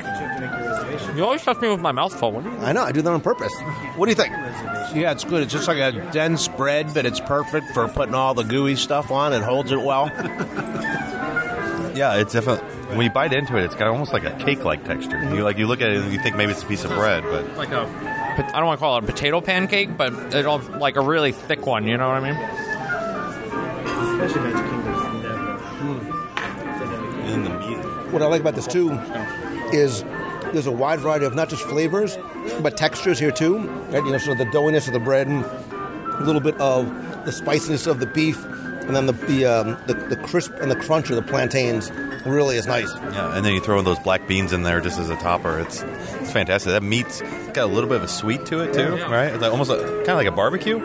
[SPEAKER 9] You always touch me with my mouth full. What do you-
[SPEAKER 5] I know. I do that on purpose. What do you think?
[SPEAKER 7] Yeah, it's good. It's just like a dense bread, but it's perfect for putting all the gooey stuff on. It holds it well.
[SPEAKER 8] Yeah, it's definitely when you bite into it, it's got almost like a cake-like texture. Mm-hmm. You like you look at it and you think maybe it's a piece of bread, but
[SPEAKER 9] Like a, I don't want to call it a potato pancake, but it all like a really thick one. You know what I mean?
[SPEAKER 10] Especially Magic Kingdom's never.
[SPEAKER 8] in the meat.
[SPEAKER 5] What I like about this too is there's a wide variety of not just flavors but textures here too. Right? You know, sort of the doughiness of the bread, and a little bit of the spiciness of the beef, and then the the, um, the the crisp and the crunch of the plantains really is nice.
[SPEAKER 8] Yeah, and then you throw in those black beans in there just as a topper. It's it's fantastic. That meat's got a little bit of a sweet to it too, right? It's like almost kind of like a barbecue.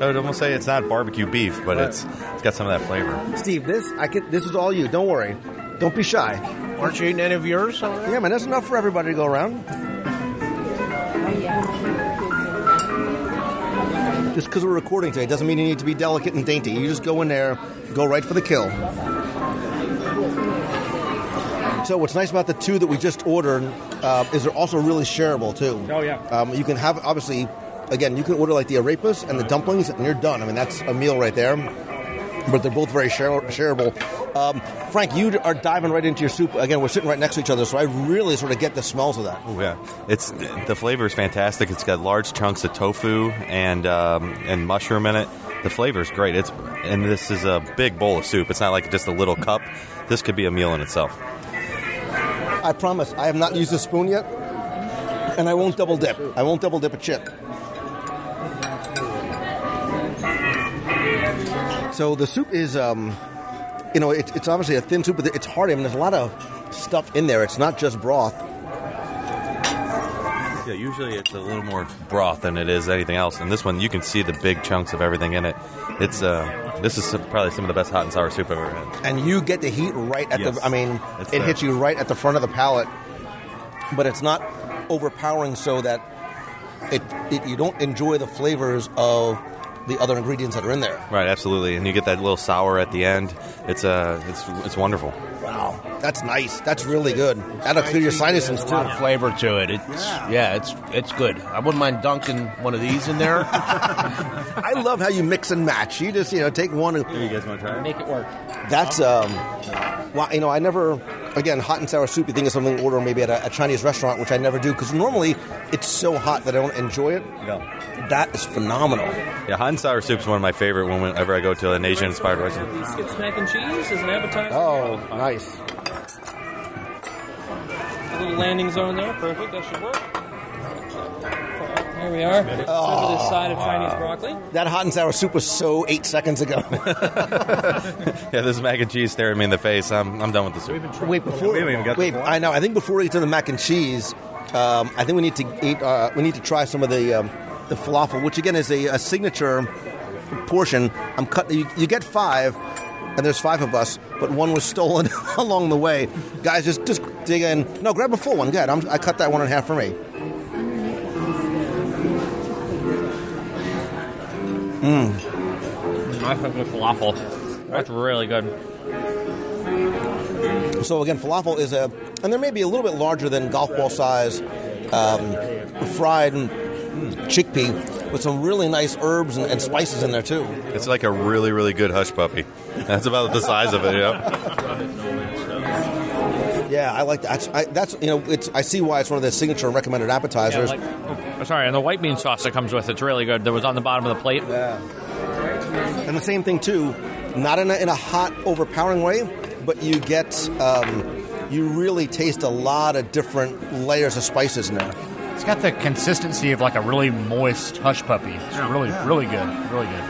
[SPEAKER 8] I would almost say it's not barbecue beef, but it's it's got some of that flavor.
[SPEAKER 5] Steve, this I can. This is all you. Don't worry. Don't be shy.
[SPEAKER 7] Aren't you eating any of yours?
[SPEAKER 5] Yeah, man, that's enough for everybody to go around. Just because we're recording today doesn't mean you need to be delicate and dainty. You just go in there, go right for the kill. So what's nice about the two that we just ordered uh, is they're also really shareable too.
[SPEAKER 9] Oh, yeah.
[SPEAKER 5] Um, you can have obviously, again, you can order like the arepas and the dumplings, and you're done. I mean, that's a meal right there. But they're both very share- shareable. Um, Frank, you are diving right into your soup. Again, we're sitting right next to each other, so I really sort of get the smells of that.
[SPEAKER 8] Oh yeah, it's the flavor is fantastic. It's got large chunks of tofu and um, and mushroom in it. The flavor is great. It's and this is a big bowl of soup. It's not like just a little cup. This could be a meal in itself.
[SPEAKER 5] I promise, I have not used a spoon yet, and I won't double dip. I won't double dip a chip. So the soup is, um, you know, it, it's obviously a thin soup, but it's hearty. I mean, there's a lot of stuff in there. It's not just broth.
[SPEAKER 8] Yeah, usually it's a little more broth than it is anything else. And this one, you can see the big chunks of everything in it. It's uh, this is some- probably some of the best hot and sour soup I've ever had.
[SPEAKER 5] and you get the heat right at
[SPEAKER 8] Yes.
[SPEAKER 5] the. I mean,
[SPEAKER 8] It's
[SPEAKER 5] it hits you right at the front of the palate, but it's not overpowering so that it, it you don't enjoy the flavors of the other ingredients that are in there.
[SPEAKER 8] Right, absolutely. And you get that little sour at the end. It's uh, it's it's wonderful.
[SPEAKER 5] Wow, that's nice. That's really good. That'll clear your sinuses
[SPEAKER 7] a
[SPEAKER 5] too.
[SPEAKER 7] lot of flavor to it. It's yeah. it's it's good. I wouldn't mind dunking one of these in there.
[SPEAKER 5] I love how you mix and match. You just you know take one and
[SPEAKER 8] You guys want to try it?
[SPEAKER 9] Make it work.
[SPEAKER 5] That's um, well, you know, I never again hot and sour soup. You think of something to order maybe at a, a Chinese restaurant, which I never do because normally it's so hot that I don't enjoy it.
[SPEAKER 8] Yeah.
[SPEAKER 5] That is phenomenal.
[SPEAKER 8] Yeah, hot and sour soup is one of my favorite when- whenever I go to an Asian inspired restaurant.
[SPEAKER 9] Biscuits, mac and cheese as an appetizer.
[SPEAKER 5] Oh, nice.
[SPEAKER 9] A little landing zone there. Perfect. That should work. Here we are. Serve
[SPEAKER 5] Oh.
[SPEAKER 9] this side of Chinese broccoli.
[SPEAKER 5] That hot and sour soup was so eight seconds ago.
[SPEAKER 8] Yeah, this is mac and cheese staring me in the face. I'm, I'm done with the soup.
[SPEAKER 5] wait, before
[SPEAKER 8] We haven't even got
[SPEAKER 5] wait,
[SPEAKER 8] the
[SPEAKER 5] I know. I think before we get to the mac and cheese, um, I think we need to eat. Uh, we need to try some of the um, the falafel, which again is a, a signature portion. I'm cut. You, you get five, and there's five of us, but one was stolen along the way. Guys, just just dig in. No, grab a full one. Good. I'm, I cut that one in half for me.
[SPEAKER 9] I fuck with falafel. That's really good.
[SPEAKER 5] So again, falafel is a, and there may be a little bit larger than golf ball size, um, fried chickpea with some really nice herbs and, and spices in there too.
[SPEAKER 8] It's like a really, really good hush puppy. That's about the size of it, you know?
[SPEAKER 5] Yeah, I like that. That's, I, that's you know, it's I see why it's one of the signature and recommended
[SPEAKER 9] Yeah,
[SPEAKER 5] appetizers.
[SPEAKER 9] like, oh, sorry, and the white bean sauce that comes with it's really good. That was on the bottom of the plate.
[SPEAKER 5] Yeah, and the same thing too, not in a, in a hot, overpowering way, but you get um, you really taste a lot of different layers of spices in there.
[SPEAKER 6] It's got the consistency of like a really moist hush puppy. It's really, really good. Really good.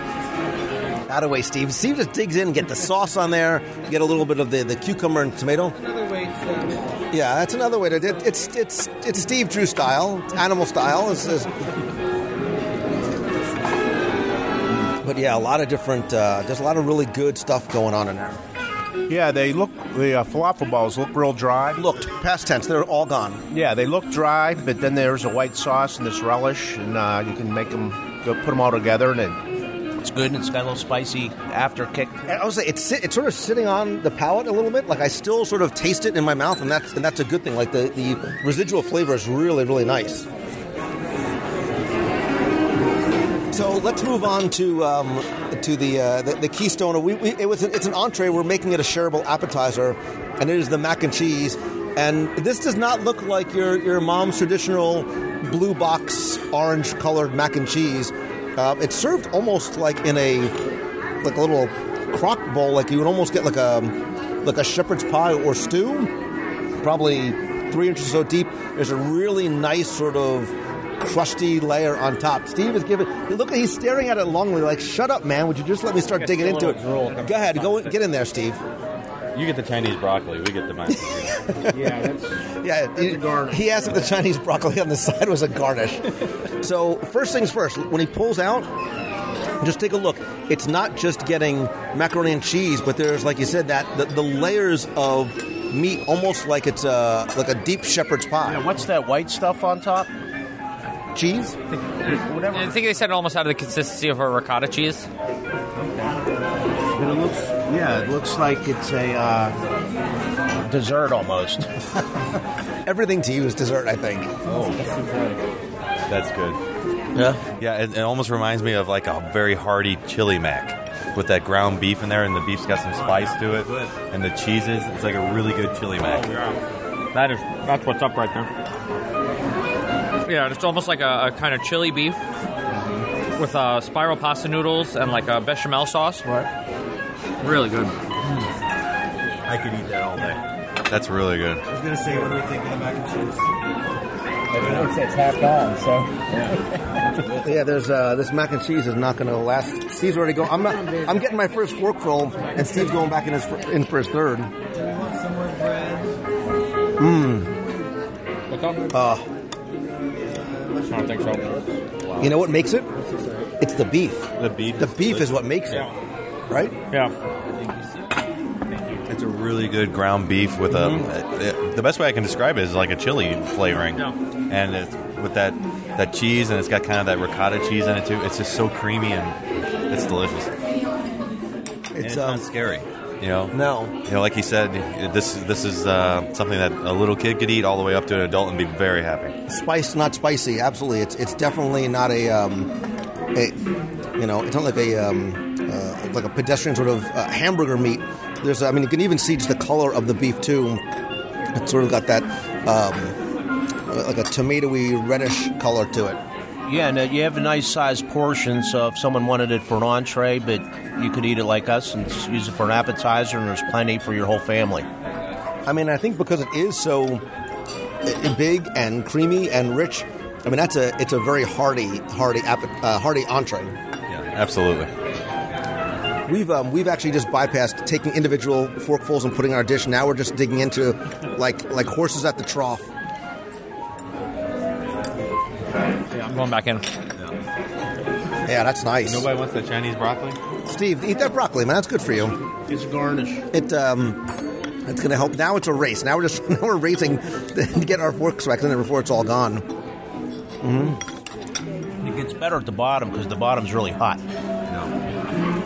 [SPEAKER 5] Out of way, Steve. Steve just digs in, and get the sauce on there, get a little bit of the, the cucumber and tomato. Yeah, that's another way to. It, it's it's it's Steve Drew style, animal style. It's, it's- but yeah, a lot of different. Uh, there's a lot of really good stuff going on in there.
[SPEAKER 7] Yeah, they look the uh, falafel balls look real dry.
[SPEAKER 5] Looked past tense. They're all gone.
[SPEAKER 7] Yeah, they look dry, but then there's a white sauce and this relish, and uh, you can make them go put them all together, and it It's good and it's got a little spicy after kick.
[SPEAKER 5] And I would say it's it's sort of sitting on the palate a little bit. Like I still sort of taste it in my mouth, and that's and that's a good thing. Like the, the residual flavor is really really nice. So let's move on to um, to the, uh, the the Keystone. We, we, it was an, it's an entree. We're making it a shareable appetizer, and it is the mac and cheese. And this does not look like your your mom's traditional blue box orange colored mac and cheese. Uh, it's served almost like in a like a little crock bowl, like you would almost get like a like a shepherd's pie or stew, probably three inches or so deep. There's a really nice sort of crusty layer on top. Steve is giving. Look, he's staring at it longly, like, "Shut up, man! Would you just let me start digging into it?" Go ahead, go get in there, Steve.
[SPEAKER 8] You get the Chinese broccoli. We get the mac.
[SPEAKER 7] yeah, that's,
[SPEAKER 5] Yeah, he, he asked if the Chinese broccoli on the side was a garnish. So first things first, when he pulls out, just take a look. It's not just getting macaroni and cheese, but there's, like you said, that the, the layers of meat, almost like it's a like a deep shepherd's pie.
[SPEAKER 7] Yeah, what's that white stuff on top?
[SPEAKER 5] Cheese.
[SPEAKER 9] I think they said it almost out of the consistency of a ricotta cheese.
[SPEAKER 7] But it looks, yeah, it looks like it's a uh, dessert almost.
[SPEAKER 5] Everything to you is dessert, I think.
[SPEAKER 8] Oh, that's good.
[SPEAKER 5] Yeah.
[SPEAKER 8] Yeah, it, it almost reminds me of like a very hearty chili mac with that ground beef in there, and the beef's got some spice to it, and the cheeses. It's like a really good chili mac.
[SPEAKER 9] That is that's what's up right there. Yeah, it's almost like a, a kind of chili beef with uh, spiral pasta noodles and like a bechamel sauce.
[SPEAKER 5] Right.
[SPEAKER 9] Really good.
[SPEAKER 8] I could eat that all day. That's really good.
[SPEAKER 10] I was gonna say, what do we think of the mac and cheese?
[SPEAKER 11] It's, it's half gone, so.
[SPEAKER 5] Yeah, there's uh, this mac and cheese is not going to last. Steve's already going. I'm not. I'm getting my first forkful, and Steve's going back in his fir- in for his third. Mmm.
[SPEAKER 9] What's?
[SPEAKER 5] Uh,
[SPEAKER 9] I don't think so.
[SPEAKER 5] you know what makes it? It's the beef.
[SPEAKER 8] The beef.
[SPEAKER 5] The beef is what makes it, right?
[SPEAKER 9] Yeah.
[SPEAKER 8] It's a really good ground beef with a. uh, the best way I can describe it is like a chili flavoring,
[SPEAKER 9] Yeah.
[SPEAKER 8] and it's with that that cheese, and it's got kind of that ricotta cheese in it too. It's just so creamy and it's delicious. And
[SPEAKER 5] It's,
[SPEAKER 8] it's
[SPEAKER 5] um,
[SPEAKER 8] not scary, you know.
[SPEAKER 5] No.
[SPEAKER 8] You know, like he said, this this is uh, something that a little kid could eat all the way up to an adult and be very happy.
[SPEAKER 5] Spice, not spicy. Absolutely, it's it's definitely not a, um, a you know, it's not like a um, uh, like a pedestrian sort of uh, hamburger meat. There's, I mean, you can even see just the color of the beef too. It's sort of got that um, like a tomatoey reddish color to it.
[SPEAKER 7] Yeah, and you have a nice sized portion, so if someone wanted it for an entree, but you could eat it like us and s- use it for an appetizer, and there's plenty for your whole family.
[SPEAKER 5] I mean, I think because it is so big and creamy and rich. I mean, that's a it's a very hearty, hearty, appe- uh, hearty entree.
[SPEAKER 8] Yeah, absolutely.
[SPEAKER 5] We've um, we've actually just bypassed taking individual forkfuls and putting in our dish. Now we're just digging into like like horses at the trough.
[SPEAKER 9] Yeah, I'm going back in.
[SPEAKER 5] Yeah, that's nice.
[SPEAKER 8] Nobody wants the Chinese broccoli.
[SPEAKER 5] Steve, eat that broccoli, man. That's good for you.
[SPEAKER 7] It's garnish.
[SPEAKER 5] It um, it's going to help. Now it's a race. Now we're just now we're racing to get our forks back in there before it's all gone.
[SPEAKER 7] It gets better at the bottom because the bottom's really hot.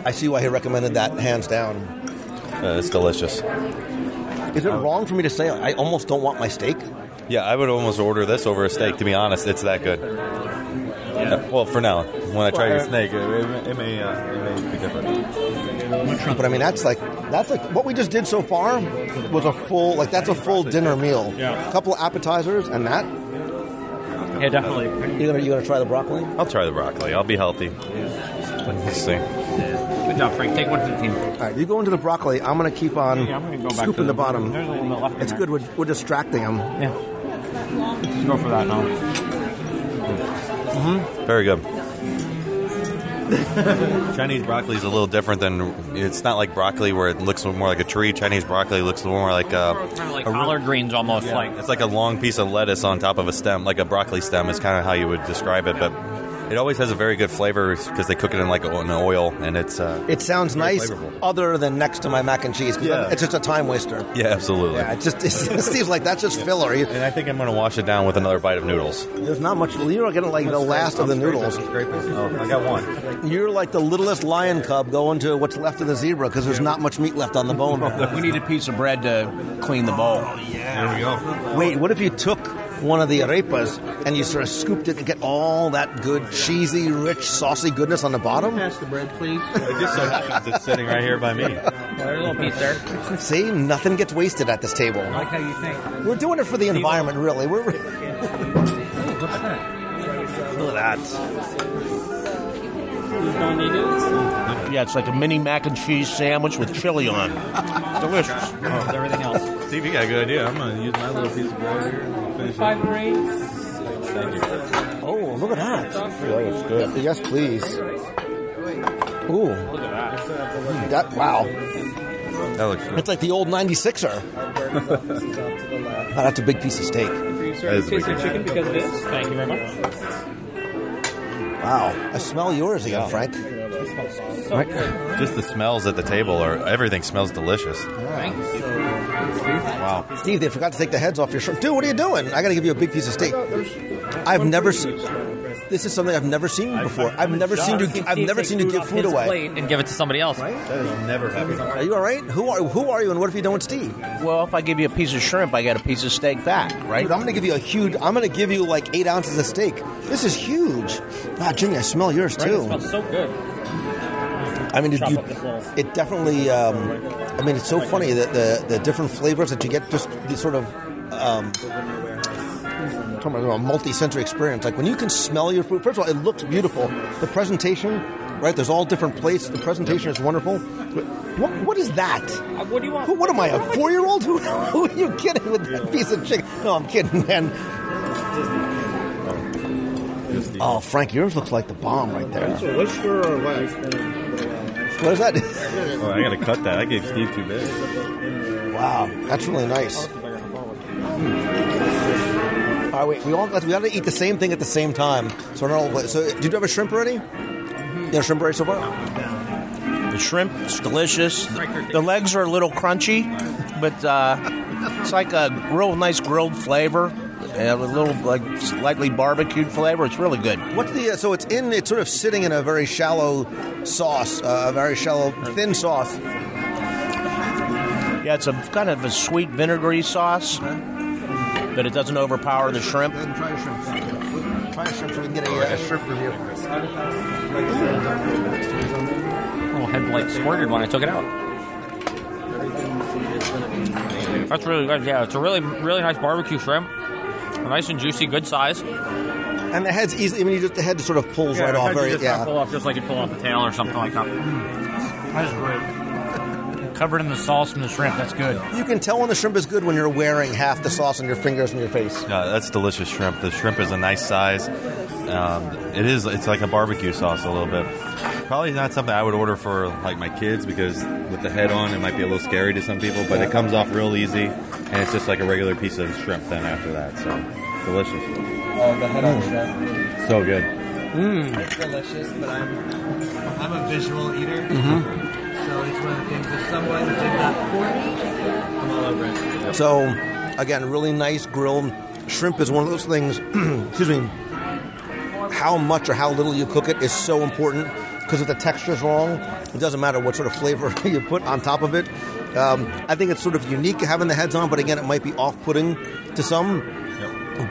[SPEAKER 5] I see why he recommended that hands down.
[SPEAKER 8] Uh, it's delicious.
[SPEAKER 5] Is it wrong for me to say I almost don't want my steak?
[SPEAKER 8] Yeah, I would almost order this over a steak. To be honest, it's that good. Yeah, well, for now, when I try your snake, it, it, it may uh, it may be different.
[SPEAKER 5] But I mean, that's like that's like what we just did so far was a full like that's a full dinner meal.
[SPEAKER 9] Yeah.
[SPEAKER 5] A couple of appetizers and that.
[SPEAKER 9] Yeah, definitely.
[SPEAKER 5] You gonna you gonna try the broccoli?
[SPEAKER 8] I'll try the broccoli. I'll be healthy. Let's see.
[SPEAKER 9] Good job, Frank. Take 115.
[SPEAKER 5] All right, you go into the broccoli. I'm gonna keep on
[SPEAKER 9] Yeah, I'm gonna go back
[SPEAKER 5] scooping
[SPEAKER 9] to
[SPEAKER 5] the bottom.
[SPEAKER 9] There's a little bit left. in
[SPEAKER 5] It's
[SPEAKER 9] there.
[SPEAKER 5] good. We're, we're distracting them.
[SPEAKER 9] Yeah. Let's go for that now. Mm-hmm.
[SPEAKER 8] Very good. Chinese broccoli is a little different than it's not like broccoli where it looks more like a tree. Chinese broccoli looks more like a
[SPEAKER 9] Kind of like
[SPEAKER 8] a-
[SPEAKER 9] collard greens almost. Like
[SPEAKER 8] it's like a long piece of lettuce on top of a stem, like a broccoli stem is kind of how you would describe it. But It always has a very good flavor because they cook it in like an oil, and it's uh,
[SPEAKER 5] It sounds nice,
[SPEAKER 8] flavorful.
[SPEAKER 5] other than next to my mac and cheese.
[SPEAKER 8] Yeah.
[SPEAKER 5] it's just a time waster.
[SPEAKER 8] Yeah, absolutely.
[SPEAKER 5] Yeah, it just it seems like that's just filler.
[SPEAKER 8] And I think I'm going to wash it down with another bite of noodles.
[SPEAKER 5] There's not much. You're getting like the last of the noodles.
[SPEAKER 8] Oh, I got one.
[SPEAKER 5] You're like the littlest lion cub going to what's left of the zebra because there's not much meat left on the bone.
[SPEAKER 7] We need a piece of bread to clean the bowl. Yeah.
[SPEAKER 8] There we go.
[SPEAKER 5] Wait, what if you took one of the arepas and you sort of scooped it and get all that good, cheesy, rich, saucy goodness on the bottom?
[SPEAKER 9] Pass the bread, please.
[SPEAKER 8] It just so happens it's sitting right here by me.
[SPEAKER 9] There's a little piece there.
[SPEAKER 5] See, nothing gets wasted at this table.
[SPEAKER 9] I like how you think.
[SPEAKER 5] We're doing it for the environment, really. We're
[SPEAKER 9] Look at that.
[SPEAKER 5] look at that.
[SPEAKER 9] Don't need it.
[SPEAKER 7] Yeah, it's like a mini mac and cheese sandwich with chili on. Delicious.
[SPEAKER 9] Oh, everything else.
[SPEAKER 8] Steve, you got a good idea. I'm going to use my little piece of bread here. and finish it.
[SPEAKER 9] Five grains.
[SPEAKER 5] Oh, look at that.
[SPEAKER 8] that's good.
[SPEAKER 5] Yes, please. Ooh,
[SPEAKER 9] Look at that.
[SPEAKER 5] that wow.
[SPEAKER 8] That looks good.
[SPEAKER 5] It's like the old 96er. Oh, that's a big piece of steak.
[SPEAKER 8] That is a big
[SPEAKER 9] Tasty chicken because it is. Thank you very much.
[SPEAKER 5] Wow. I smell yours again, Frank.
[SPEAKER 9] So
[SPEAKER 5] Right.
[SPEAKER 8] Just the smells at the table are everything smells delicious.
[SPEAKER 9] Thank you.
[SPEAKER 8] Wow.
[SPEAKER 5] Steve, they forgot to take the heads off your shirt. Dude, what are you doing? I got to give you a big piece of steak. I've never seen. This is something I've never seen before. I've never seen you. I've
[SPEAKER 9] Steve
[SPEAKER 5] never seen you give
[SPEAKER 9] off
[SPEAKER 5] food
[SPEAKER 9] his
[SPEAKER 5] away.
[SPEAKER 9] and give it to somebody else.
[SPEAKER 8] That has never happened.
[SPEAKER 5] Are you all right? Who are Who are you, and what have you done with Steve?
[SPEAKER 7] Well, if I give you a piece of shrimp, I get a piece of steak back, right?
[SPEAKER 5] Dude, I'm going to give you a huge. I'm going to give you like eight ounces of steak. This is huge. Ah, Jimmy, I smell yours
[SPEAKER 9] Right? It
[SPEAKER 5] too.
[SPEAKER 9] smells so good.
[SPEAKER 5] I mean, it, you,
[SPEAKER 9] up this little-
[SPEAKER 5] it definitely. Um, I mean, it's so funny that the the different flavors that you get, just the sort of. Um, talking about a multi-sensory experience. Like when you can smell your food. First of all, it looks beautiful. The presentation, right? There's all different plates. The presentation is wonderful. But What, what is that?
[SPEAKER 9] Uh, what do you want?
[SPEAKER 5] Who, what am I, a four-year-old? Who, who are you kidding with that piece of chicken? No, I'm kidding, man. Oh, Frank, yours looks like the bomb right there. What is that?
[SPEAKER 8] Oh, I got to cut that. I gave Steve too big.
[SPEAKER 5] Wow, that's really nice. All right, wait. We all got, we got to eat the same thing at the same time. So we're not all. So, did you have a shrimp already? You have shrimp already so far?
[SPEAKER 7] The shrimp, is delicious. The legs are a little crunchy, but uh, it's like a real nice grilled flavor. And a little like slightly barbecued flavor. It's really good.
[SPEAKER 5] What's the? Uh, so it's in. It's sort of sitting in a very shallow sauce, uh, a very shallow, thin sauce.
[SPEAKER 7] Yeah, it's a kind of a sweet vinegary sauce, but it doesn't overpower the shrimp.
[SPEAKER 5] Try a shrimp. Try a shrimp so we can get a, uh, a shrimp review.
[SPEAKER 9] little head like squirted when I took it out. That's really good. Yeah, it's a really, really nice barbecue shrimp. Nice and juicy, good size.
[SPEAKER 5] And the head's easily. I mean, you just the head just sort of pulls
[SPEAKER 9] Yeah,
[SPEAKER 5] right off. Very
[SPEAKER 9] just
[SPEAKER 5] yeah.
[SPEAKER 9] pull off just like you pull off the tail or something like that. Mm. That is great.
[SPEAKER 6] Covered in the sauce from the shrimp. That's good.
[SPEAKER 5] You can tell when the shrimp is good when you're wearing half the sauce on your fingers and your face.
[SPEAKER 8] Yeah, that's delicious shrimp. The shrimp is a nice size. Um, it is. It's like a barbecue sauce a little bit. Probably not something I would order for like my kids because with the head on, it might be a little scary to some people. But it comes off real easy, and it's just like a regular piece of shrimp. Then after that, so delicious.
[SPEAKER 12] Oh, the head on shrimp.
[SPEAKER 8] So good.
[SPEAKER 12] It's delicious, but I'm I'm a visual eater,
[SPEAKER 5] Mm-hmm.
[SPEAKER 12] So it's one of the things. If someone did that for me, I'm all over it.
[SPEAKER 5] So, again, really nice grilled shrimp is one of those things. excuse me. How much or how little you cook it is so important because if the texture is wrong, it doesn't matter what sort of flavor you put on top of it. Um, I think it's sort of unique having the heads on, but again, it might be off-putting to some.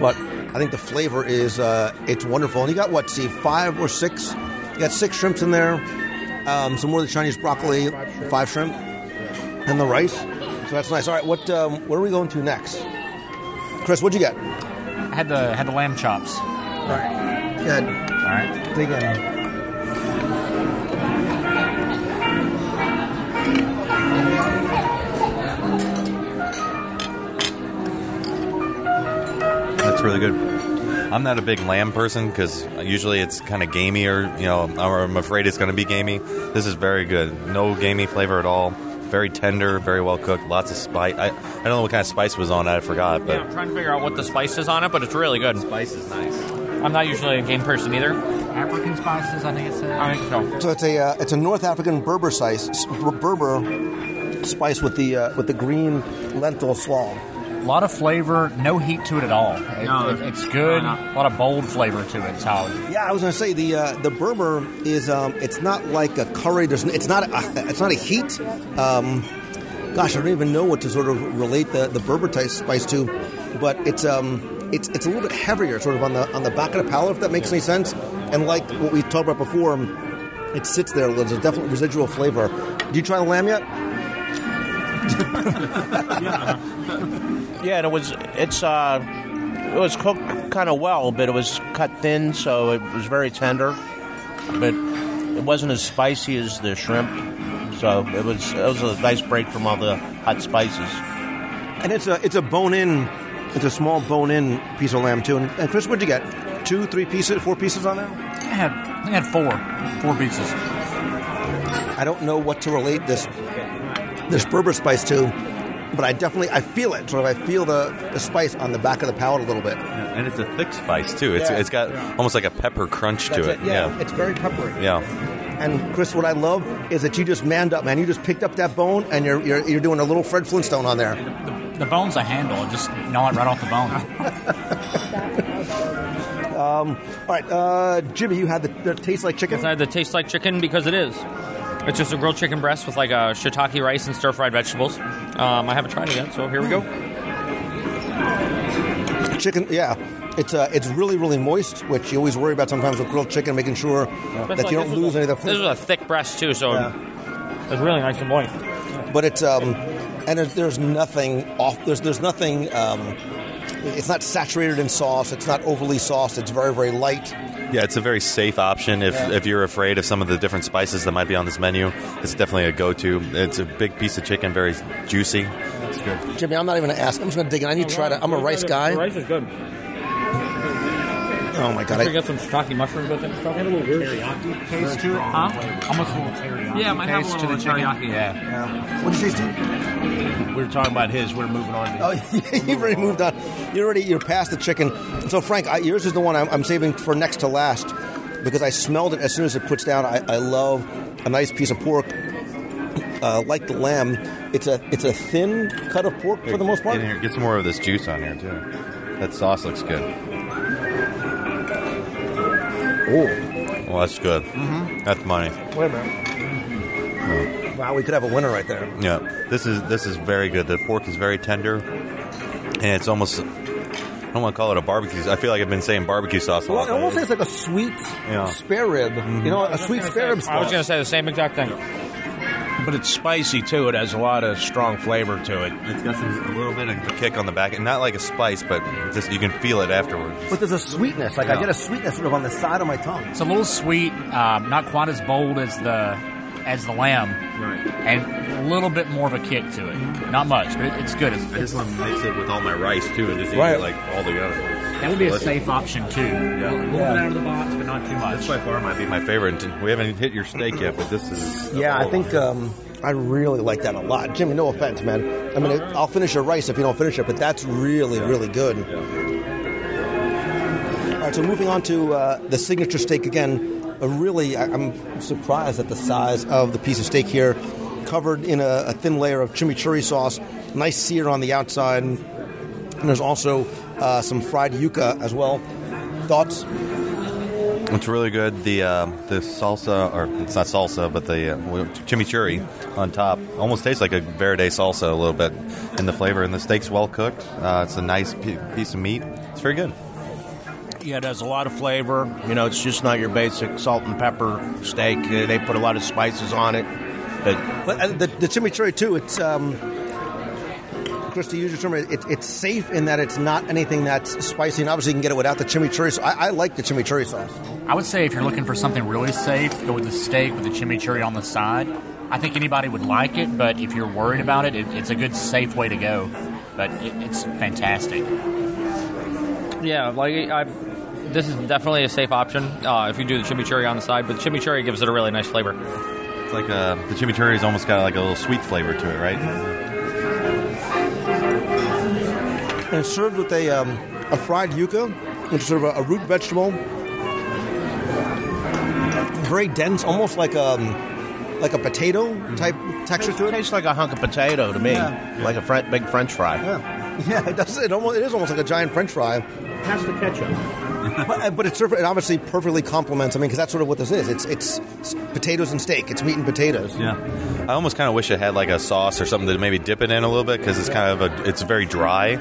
[SPEAKER 5] But I think the flavor is uh, it's wonderful. And you got what? See, five or six? You got six shrimps in there. Um, some more of the Chinese broccoli, five shrimp, and the rice. So that's nice. All right, what? Um, where are we going to next? Chris, what'd you get?
[SPEAKER 6] I had the had the lamb chops.
[SPEAKER 5] All right, Good.
[SPEAKER 6] All right.
[SPEAKER 5] Dig in.
[SPEAKER 8] That's really good. I'm not a big lamb person because usually it's kind of gamey or, you know, I'm afraid it's going to be gamey. This is very good. No gamey flavor at all. Very tender, very well cooked. Lots of spice. I, I don't know what kind of spice was on it. I forgot, but
[SPEAKER 9] Yeah, I'm trying to figure out what the spice is on it, but it's really good.
[SPEAKER 8] spice is nice.
[SPEAKER 9] I'm not usually a game person either.
[SPEAKER 6] African spices, I think it said. I think so.
[SPEAKER 5] So it's a uh, it's a North African Berber spice, Berber spice with the uh, with the green lentil slaw.
[SPEAKER 6] A lot of flavor, no heat to it at all. It-
[SPEAKER 5] No.
[SPEAKER 6] it- it's good. A lot of bold flavor to it. It's how
[SPEAKER 5] Yeah, I was going to say the uh, the Berber is um, it's not like a curry. There's it's not a, it's not a heat. Um, gosh, I don't even know what to sort of relate the, the Berber type spice to, but it's um it's it's a little bit heavier, sort of on the on the back of the palate, if that makes any sense. And like what we talked about before, it sits there. There's a definite residual flavor. Do you try the lamb yet?
[SPEAKER 7] Yeah, and it was it's uh, it was cooked kind of well, but it was cut thin, so it was very tender. But it wasn't as spicy as the shrimp, so it was it was a nice break from all the hot spices.
[SPEAKER 5] And it's a it's a bone in, it's a small bone in piece of lamb too. And, and Chris, what'd you get? Two, three pieces, four pieces on there?
[SPEAKER 6] I had I had four four pieces.
[SPEAKER 5] I don't know what to relate this this Berber spice to, but I definitely I feel it. Sort of, I feel the, the spice on the back of the palate a little bit.
[SPEAKER 8] And it's a thick spice too. It's
[SPEAKER 5] Yeah.
[SPEAKER 8] it's got almost like a pepper crunch to
[SPEAKER 5] That's
[SPEAKER 8] it.
[SPEAKER 5] Yeah, it's very peppery.
[SPEAKER 8] Yeah.
[SPEAKER 5] And Chris, what I love is that you just manned up, man. You just picked up that bone, and you're you're, you're doing a little Fred Flintstone on there.
[SPEAKER 6] The bone's a handle. Just gnaw it right off the bone.
[SPEAKER 5] Um, all right, uh, Jimmy, you had the, the taste like chicken.
[SPEAKER 9] I had the taste like chicken because it is. It's just a grilled chicken breast with like a shiitake rice and stir fried vegetables. Um, I haven't tried it yet, so here we go.
[SPEAKER 5] Chicken, yeah. It's uh, it's really really moist, which you always worry about sometimes with grilled chicken, making sure that you
[SPEAKER 9] this
[SPEAKER 5] don't lose
[SPEAKER 9] a-
[SPEAKER 5] any of the flavor.
[SPEAKER 9] This is a thick breast too, so it's really nice and moist.
[SPEAKER 5] but it's um, and there's, there's nothing off. There's there's nothing. Um, it's not saturated in sauce. It's not overly sauced. It's very very light.
[SPEAKER 8] Yeah, it's a very safe option if,
[SPEAKER 5] Yeah.
[SPEAKER 8] if you're afraid of some of the different spices that might be on this menu. It's definitely a go-to. It's a big piece of chicken, very juicy. It's good.
[SPEAKER 5] Jimmy, I'm not even gonna ask. I'm just gonna dig in. I need to oh, try to. I'm a rice guy.
[SPEAKER 9] The rice is good.
[SPEAKER 5] Oh my god!
[SPEAKER 9] I
[SPEAKER 5] I,
[SPEAKER 9] got some shiitake mushrooms with it and stuff. a little teriyaki
[SPEAKER 6] taste to it, huh? Almost a little teriyaki.
[SPEAKER 9] Yeah, it might have a
[SPEAKER 6] taste
[SPEAKER 9] little
[SPEAKER 6] to the
[SPEAKER 9] teriyaki.
[SPEAKER 6] Yeah.
[SPEAKER 5] What'd you say, Steve?
[SPEAKER 7] We were talking about his. We're moving on. To
[SPEAKER 5] Oh, you've already moved on. You're already you're past the chicken. So Frank, I, yours is the one I'm, I'm saving for next to last because I smelled it as soon as it puts down. I, I love a nice piece of pork, uh, like the lamb. It's a it's a thin cut of pork for the most part.
[SPEAKER 8] In here, get some more of this juice on here too. That sauce looks good.
[SPEAKER 5] Oh,
[SPEAKER 8] Well, that's good.
[SPEAKER 5] Mhm.
[SPEAKER 8] That's money.
[SPEAKER 5] wait a minute. Wow, we could have a winner right there.
[SPEAKER 8] Yeah, this is this is very good. The pork is very tender, and it's almost. I don't want to call it a barbecue. I feel like I've been saying barbecue sauce a
[SPEAKER 5] Well,
[SPEAKER 8] lot.
[SPEAKER 5] it almost tastes like a sweet
[SPEAKER 8] Yeah.
[SPEAKER 5] spare rib. You know, a sweet spare rib.
[SPEAKER 9] I was going to say the same exact thing.
[SPEAKER 7] But it's spicy too. It has a lot of strong flavor to it.
[SPEAKER 8] It's got some, a little bit of kick on the back, and not like a spice, but just you can feel it afterwards.
[SPEAKER 5] But there's a sweetness. Like I get a sweetness sort of on the side of my tongue.
[SPEAKER 6] It's a little sweet, um, not quite as bold as the as the lamb, and a little bit more of a kick to it. Not much, but it, it's good. It's,
[SPEAKER 8] I just want to mix it with all my rice too, and just eat
[SPEAKER 6] Right.
[SPEAKER 8] it like all together.
[SPEAKER 6] That would be a safe option too.
[SPEAKER 8] Yeah.
[SPEAKER 6] A little bit out of the box, but not too much.
[SPEAKER 8] This by far might be my favorite. We haven't hit your steak yet, but this is.
[SPEAKER 5] Yeah, I think um, I really like that a lot. Jimmy, no offense, man. I mean, it, I'll finish your rice if you don't finish it, but that's really, really good. All right, so moving on to uh, the signature steak again. A really, I, I'm surprised at the size of the piece of steak here, covered in a, a thin layer of chimichurri sauce, nice sear on the outside, and there's also uh, some fried yuca as well. Thoughts?
[SPEAKER 8] It's really good. The uh, the salsa, or it's not salsa, but the uh, chimichurri on top almost tastes like a verde salsa a little bit in the flavor. And the steak's well cooked. Uh, it's a nice piece of meat. It's very good.
[SPEAKER 7] Yeah, it has a lot of flavor. You know, it's just not your basic salt and pepper steak. Uh, They put a lot of spices on it. But
[SPEAKER 5] But uh, the, the chimichurri too. It's um, Christy, use your term. It, it's safe in that it's not anything that's spicy, and obviously you can get it without the chimichurri. So I, I like the chimichurri sauce.
[SPEAKER 6] I would say if you're looking for something really safe, go with the steak with the chimichurri on the side. I think anybody would like it, but if you're worried about it, it it's a good safe way to go. But it, it's fantastic.
[SPEAKER 9] Yeah, like I, this is definitely a safe option uh, if you do the chimichurri on the side. But the chimichurri gives it a really nice flavor.
[SPEAKER 8] It's like uh, the chimichurri's almost got like a little sweet flavor to it, right?
[SPEAKER 5] And it's served with a um, a fried yuca, which is sort of a, a root vegetable. very dense, almost like um like a potato type texture to it.
[SPEAKER 7] It tastes like a hunk of potato to me,
[SPEAKER 5] Yeah.
[SPEAKER 7] like a fre- big French fry.
[SPEAKER 5] Yeah, yeah, it does. It almost it is almost like a giant French fry.
[SPEAKER 7] Has the ketchup.
[SPEAKER 5] But, but it's it obviously perfectly complements. I mean, because that's sort of what this is. It's it's potatoes and steak. It's meat and potatoes.
[SPEAKER 8] Yeah, I almost kind of wish it had like a sauce or something to maybe dip it in a little bit because it's kind of a it's very dry,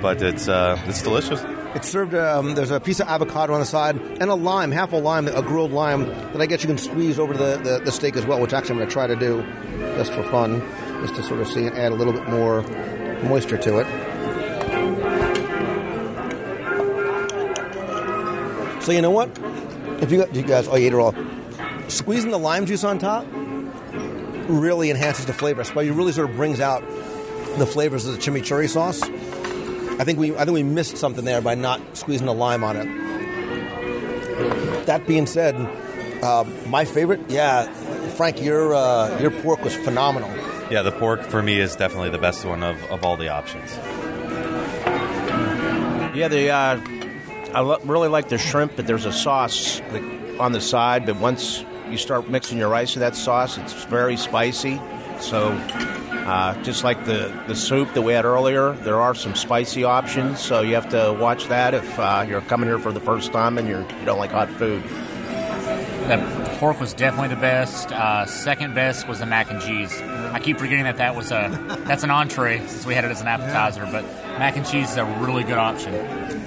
[SPEAKER 8] but it's uh, it's delicious.
[SPEAKER 5] It's served. Um, there's a piece of avocado on the side and a lime, half a lime, a grilled lime that I guess you can squeeze over the, the, the steak as well, which actually I'm going to try to do just for fun, just to sort of see and add a little bit more moisture to it. So you know what? If you, got, you guys, oh, you ate it all. Squeezing the lime juice on top really enhances the flavor. That's it really sort of brings out the flavors of the chimichurri sauce. I think we I think we missed something there by not squeezing the lime on it. That being said, uh, my favorite, yeah, Frank, your uh, your pork was phenomenal.
[SPEAKER 8] Yeah, the pork for me is definitely the best one of, of all the options.
[SPEAKER 7] Yeah, the uh, I lo- really like the shrimp, but there's a sauce on the side. But once you start mixing your rice with that sauce, it's very spicy. So, uh, just like the, the soup that we had earlier, there are some spicy options. So you have to watch that if uh, you're coming here for the first time and you're, you don't like hot food.
[SPEAKER 6] Pork was definitely the best. Uh, second best was the mac and cheese. I keep forgetting that that was a that's an entree since we had it as an appetizer, but mac and cheese is a really good option.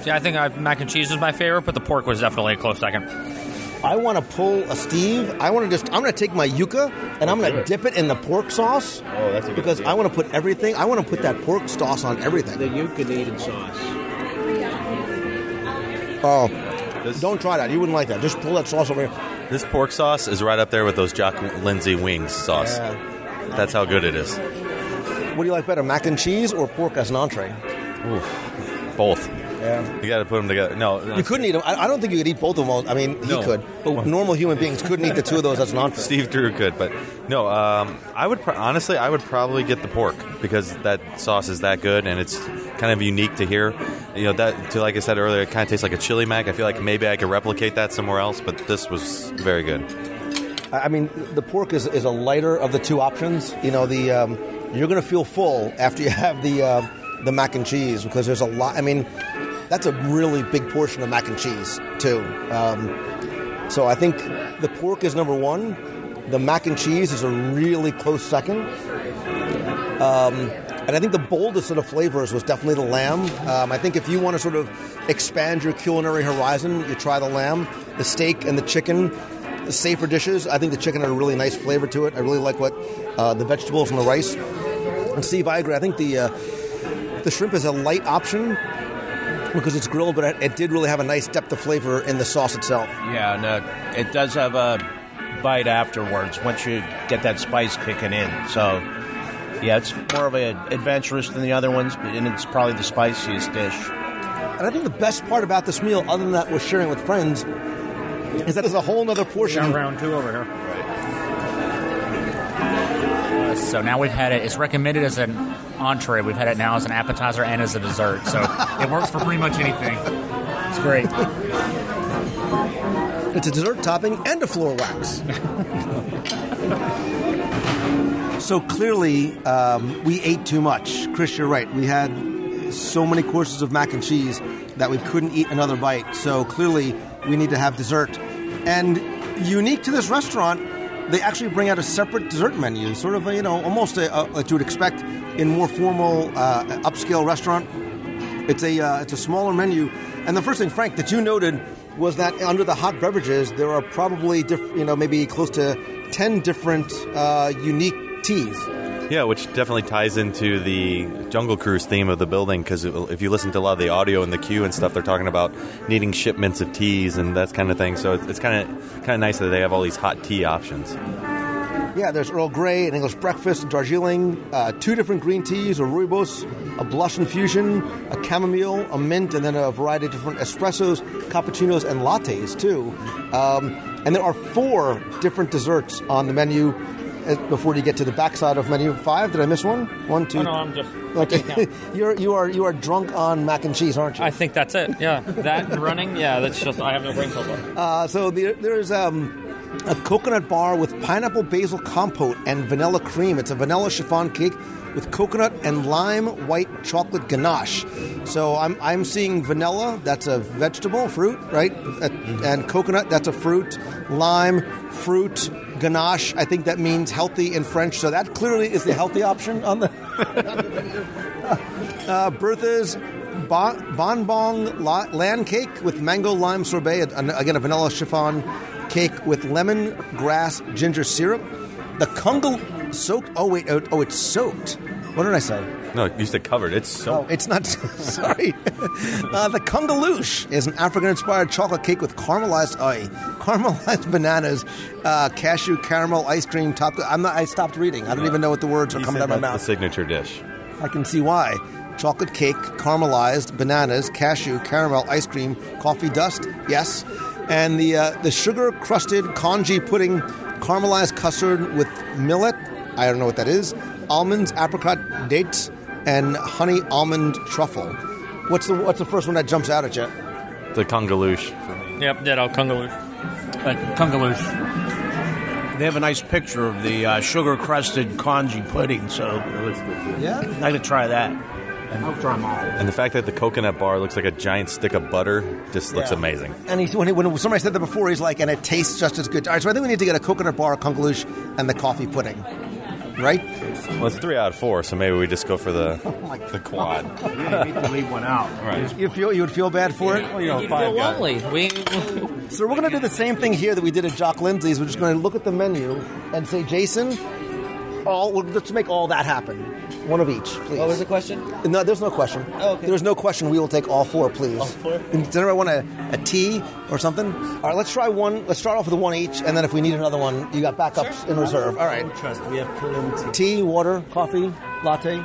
[SPEAKER 9] Yeah, I think uh, mac and cheese was my favorite, but the pork was definitely a close second.
[SPEAKER 5] I want to pull a Steve. I want to just. I'm going to take my yuca and I'm going to dip it in the pork sauce.
[SPEAKER 8] Oh, that's a good
[SPEAKER 5] because
[SPEAKER 8] idea.
[SPEAKER 5] I want to put everything. I want to put that pork sauce on everything.
[SPEAKER 7] The yuca needed sauce.
[SPEAKER 5] Oh, don't try that. You wouldn't like that. Just pull that sauce over here.
[SPEAKER 8] This pork sauce is right up there with those Jock Lindsey wings sauce.
[SPEAKER 5] Yeah.
[SPEAKER 8] That's how good it is.
[SPEAKER 5] What do you like better, mac and cheese or pork as an entree?
[SPEAKER 8] Oof. Both.
[SPEAKER 5] Yeah.
[SPEAKER 8] You got to put them together. No,
[SPEAKER 5] You couldn't eat them. I, I don't think you could eat both of them. all- I mean, he
[SPEAKER 8] No.
[SPEAKER 5] could, but normal human beings couldn't eat the two of those as an entree.
[SPEAKER 8] Steve Drew could, but no. Um, I would pro- honestly, I would probably get the pork because that sauce is that good and it's kind of unique to here. You know that, to like I said earlier, it kind of tastes like a chili mac. I feel like maybe I could replicate that somewhere else, but this was very good.
[SPEAKER 5] I I mean, the pork is, is a lighter of the two options. You know, the um, you're going to feel full after you have the uh, the mac and cheese because there's a lot. I mean, that's a really big portion of mac and cheese too. Um, so I think the pork is number one. The mac and cheese is a really close second. Um, and I think the boldest of the flavors was definitely the lamb. Um, I think if you want to sort of expand your culinary horizon, you try the lamb, the steak, and the chicken. The safer dishes. I think the chicken had a really nice flavor to it. I really like what uh, the vegetables and the rice. And Steve, I agree. I think the uh, the shrimp is a light option because it's grilled, but it, it did really have a nice depth of flavor in the sauce itself.
[SPEAKER 7] Yeah, and uh, it does have a bite afterwards once you get that spice kicking in. So, yeah, it's more of an adventurous than the other ones, and it's probably the spiciest dish.
[SPEAKER 5] And I think the best part about this meal, other than that we're sharing with friends, is that there's a whole other portion.
[SPEAKER 9] Got round two over here.
[SPEAKER 6] So now we've had it. It's recommended as an entree. We've had it now as an appetizer and as a dessert. So it works for pretty much anything. It's great.
[SPEAKER 5] It's a dessert topping and a floor wax. so clearly, um, we ate too much. Chris, you're right. We had so many courses of mac and cheese that we couldn't eat another bite. So clearly, we need to have dessert. And unique to this restaurant, they actually bring out a separate dessert menu, sort of, a, you know, almost a, a, what you would expect in more formal, uh, upscale restaurant. It's a uh, it's a smaller menu, and the first thing, Frank, that you noted was that under the hot beverages, there are probably diff- you know maybe close to ten different uh, unique teas.
[SPEAKER 8] Yeah, which definitely ties into the Jungle Cruise theme of the building because if you listen to a lot of the audio in the queue and stuff, they're talking about needing shipments of teas and that kind of thing. So it's kind of kind of nice that they have all these hot tea options.
[SPEAKER 5] Yeah, there's Earl Grey, an English breakfast, Darjeeling, uh, two different green teas, a rooibos, a blush infusion, a chamomile, a mint, and then a variety of different espressos, cappuccinos, and lattes too. Um, and there are four different desserts on the menu before you get to the backside of menu five. Did I miss one? One, two.
[SPEAKER 9] Oh, no, I'm just.
[SPEAKER 5] Okay, you're you are you are drunk on mac and cheese, aren't you?
[SPEAKER 9] I think that's it. Yeah, that and running. Yeah, that's just. I have no brain cells.
[SPEAKER 5] Uh, so the, there's um, a coconut bar with pineapple basil compote and vanilla cream. It's a vanilla chiffon cake with coconut and lime white chocolate ganache. So I'm, I'm seeing vanilla, that's a vegetable, fruit, right? And coconut, that's a fruit. Lime, fruit. Ganache, I think that means healthy in French. So that clearly is the healthy option on the. uh, Bertha's bon, bonbon la, land cake with mango lime sorbet. An- Again, a vanilla chiffon cake with lemon grass ginger syrup. The Kungal soaked. Oh wait, oh, oh, it's soaked. What did I say?
[SPEAKER 8] No, you said covered. It's so.
[SPEAKER 5] Oh, it's not. sorry. uh, the Kungaloosh is an African-inspired chocolate cake with caramelized, uh, caramelized bananas, uh, cashew caramel ice cream topped. I'm not. I stopped reading. I don't even know what the words are coming out of my mouth.
[SPEAKER 8] the signature dish.
[SPEAKER 5] I can see why. Chocolate cake, caramelized bananas, cashew, caramel, ice cream, coffee dust, yes, and the uh, the sugar crusted congee pudding, caramelized custard with millet. I don't know what that is. Almonds, apricot, dates, and honey almond truffle. What's the what's the first one that jumps out at you?
[SPEAKER 8] The Kungaloosh.
[SPEAKER 9] Yep, ditto, Kungaloosh.
[SPEAKER 6] But Kungaloosh.
[SPEAKER 7] They have a nice picture of the uh, sugar crusted congee pudding, so it looks good.
[SPEAKER 5] Yeah,
[SPEAKER 7] I'd like to try that. And, I'll try them all.
[SPEAKER 8] And the fact that the coconut bar looks like a giant stick of butter just looks
[SPEAKER 5] Yeah.
[SPEAKER 8] amazing.
[SPEAKER 5] And he's, when, he, when somebody said that before, he's like, and it tastes just as good. All right, so I think we need to get a coconut bar, kungaloosh, and the coffee pudding. Right?
[SPEAKER 8] Well, it's three out of four, so maybe we just go for the oh the quad.
[SPEAKER 7] Yeah, you need to leave one out.
[SPEAKER 8] Right.
[SPEAKER 5] You feel you would feel bad for it?
[SPEAKER 9] Well, you know, feel lonely. We,
[SPEAKER 5] So we're going to do the same thing here that we did at Jock Lindsey's. We're just going to look at the menu and say, Jason, all let's make all that happen. One of each, please.
[SPEAKER 12] What was the question?
[SPEAKER 5] No, there's no question.
[SPEAKER 12] Oh, okay.
[SPEAKER 5] There's no question. We will take all four, please. All
[SPEAKER 12] four?
[SPEAKER 5] Does anybody want a, a tea or something? All right, let's try one. Let's start off with one each, and then if we need another one, you got backups in reserve. All right.
[SPEAKER 13] Trust, we have plenty.
[SPEAKER 5] Tea, water, coffee, latte,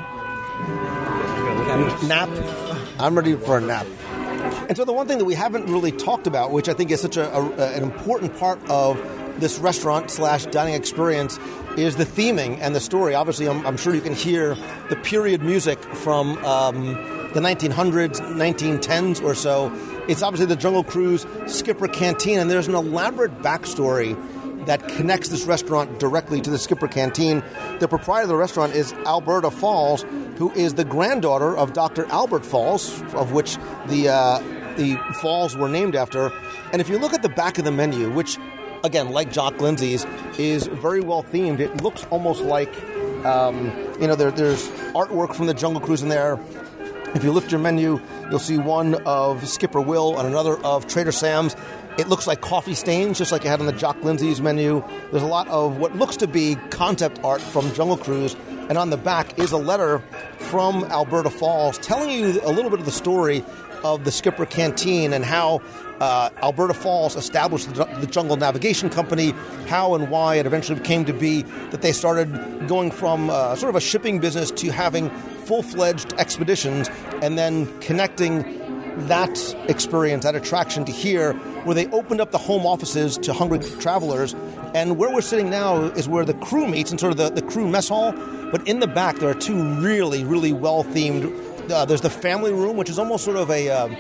[SPEAKER 5] nap. I'm ready for a nap. And so the one thing that we haven't really talked about, which I think is such a, a, an important part of this restaurant slash dining experience, is the theming and the story. Obviously, I'm, I'm sure you can hear the period music from um, the 1900s, 1910s or so. It's obviously the Jungle Cruise Skipper Canteen, and there's an elaborate backstory that connects this restaurant directly to the Skipper Canteen. The proprietor of the restaurant is Alberta Falls, who is the granddaughter of Dr. Albert Falls, of which the uh, the falls were named after. And if you look at the back of the menu, which again, like Jock Lindsey's, is very well themed, it looks almost like um, you know there, there's artwork from the Jungle Cruise in there. If you lift your menu, you'll see one of Skipper Will and another of Trader Sam's. It looks like coffee stains, just like you had on the Jock Lindsey's menu. There's a lot of what looks to be concept art from Jungle Cruise, and on the back is a letter from Alberta Falls telling you a little bit of the story of the Skipper Canteen and how uh, Alberta Falls established the, the Jungle Navigation Company, how and why it eventually came to be that they started going from uh, sort of a shipping business to having full fledged expeditions and then connecting that experience, that attraction to here, where they opened up the home offices to hungry travelers. And where we're sitting now is where the crew meets in sort of the, the crew mess hall. But in the back, there are two really, really well themed. Uh, there's the family room, which is almost sort of a um,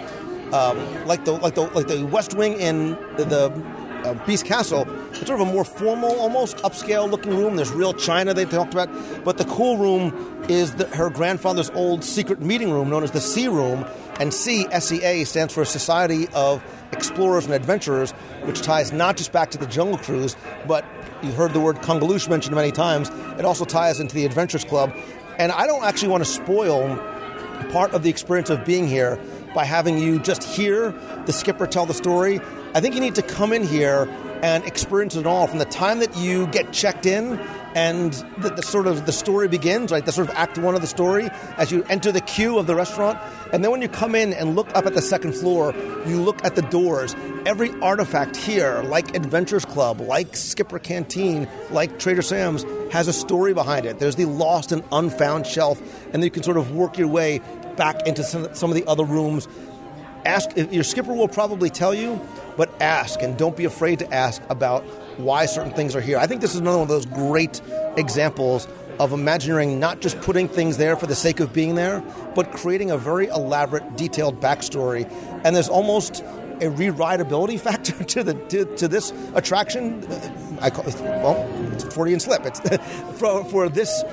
[SPEAKER 5] um, like the like the like the West Wing in the, the uh, Beast Castle. It's sort of a more formal, almost upscale looking room. There's real china they talked about, but the cool room is the, her grandfather's old secret meeting room known as the Sea Room. And C, SEA, stands for Society of Explorers and Adventurers, which ties not just back to the Jungle Cruise, but you've heard the word Kungaloosh mentioned many times. It also ties into the Adventurers Club. And I don't actually want to spoil part of the experience of being here by having you just hear the skipper tell the story. I think you need to come in here and experience it all from the time that you get checked in and the, the sort of the story begins, right? The sort of act one of the story as you enter the queue of the restaurant. And then when you come in and look up at the second floor, you look at the doors. Every artifact here, like Adventurers Club, like Skipper Canteen, like Trader Sam's, has a story behind it. There's the lost and unfound shelf, and you can sort of work your way back into some, some of the other rooms. Ask your skipper will probably tell you, but ask and don't be afraid to ask about why certain things are here. I think this is another one of those great examples of Imagineering not just putting things there for the sake of being there, but creating a very elaborate, detailed backstory. And there's almost a re-rideability factor to the to, to this attraction. I call it, well, it's Freudian slip. It's for, for this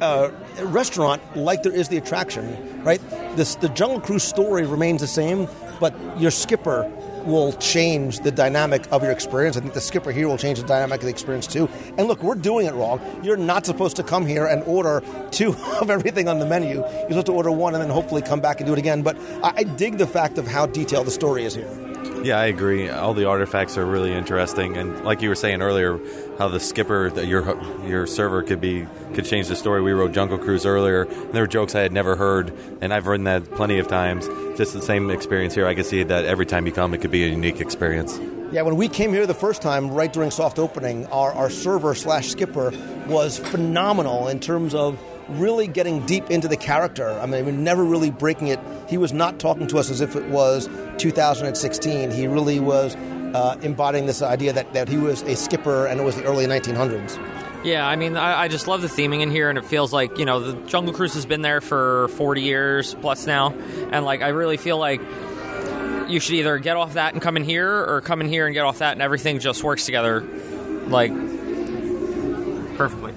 [SPEAKER 5] uh, restaurant like there is the attraction, right? This the Jungle Cruise story remains the same, but your skipper will change the dynamic of your experience. I think the skipper here will change the dynamic of the experience too. And look, we're doing it wrong. You're not supposed to come here and order two of everything on the menu. You're supposed to order one and then hopefully come back and do it again. But I, I dig the fact of how detailed the story is here.
[SPEAKER 8] Yeah, I agree. All the artifacts are really interesting, and like you were saying earlier, how the skipper, that your your server could be could change the story. We wrote Jungle Cruise earlier, and there were jokes I had never heard, and I've written that plenty of times. Just the same experience here. I can see that every time you come, it could be a unique experience.
[SPEAKER 5] Yeah, when we came here the first time, right during soft opening, our, our server slash skipper was phenomenal in terms of really getting deep into the character. I mean, we're never really breaking it. He was not talking to us as if it was 2016. He really was uh, embodying this idea that, that he was a skipper and it was the early 1900s.
[SPEAKER 9] Yeah, I mean, I, I, just love the theming in here, and it feels like you know the Jungle Cruise has been there for 40 years plus now, and like I really feel like you should either get off that and come in here, or come in here and get off that, and everything just works together, like perfectly.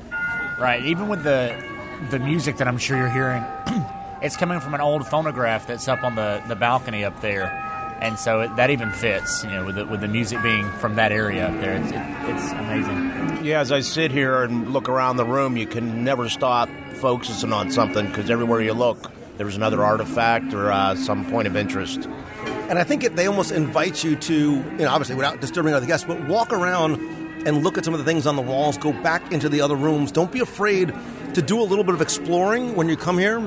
[SPEAKER 6] Right. Even with the the music that I'm sure you're hearing, it's coming from an old phonograph that's up on the the balcony up there and so it, that even fits, you know, with the, with the music being from that area up there. It's, it, it's amazing.
[SPEAKER 7] Yeah, as I sit here and look around the room, you can never stop focusing on something because everywhere you look, there's another artifact or uh, some point of interest.
[SPEAKER 5] And I think it, they almost invite you to, you know, obviously without disturbing other guests, but walk around and look at some of the things on the walls, go back into the other rooms. Don't be afraid to do a little bit of exploring when you come here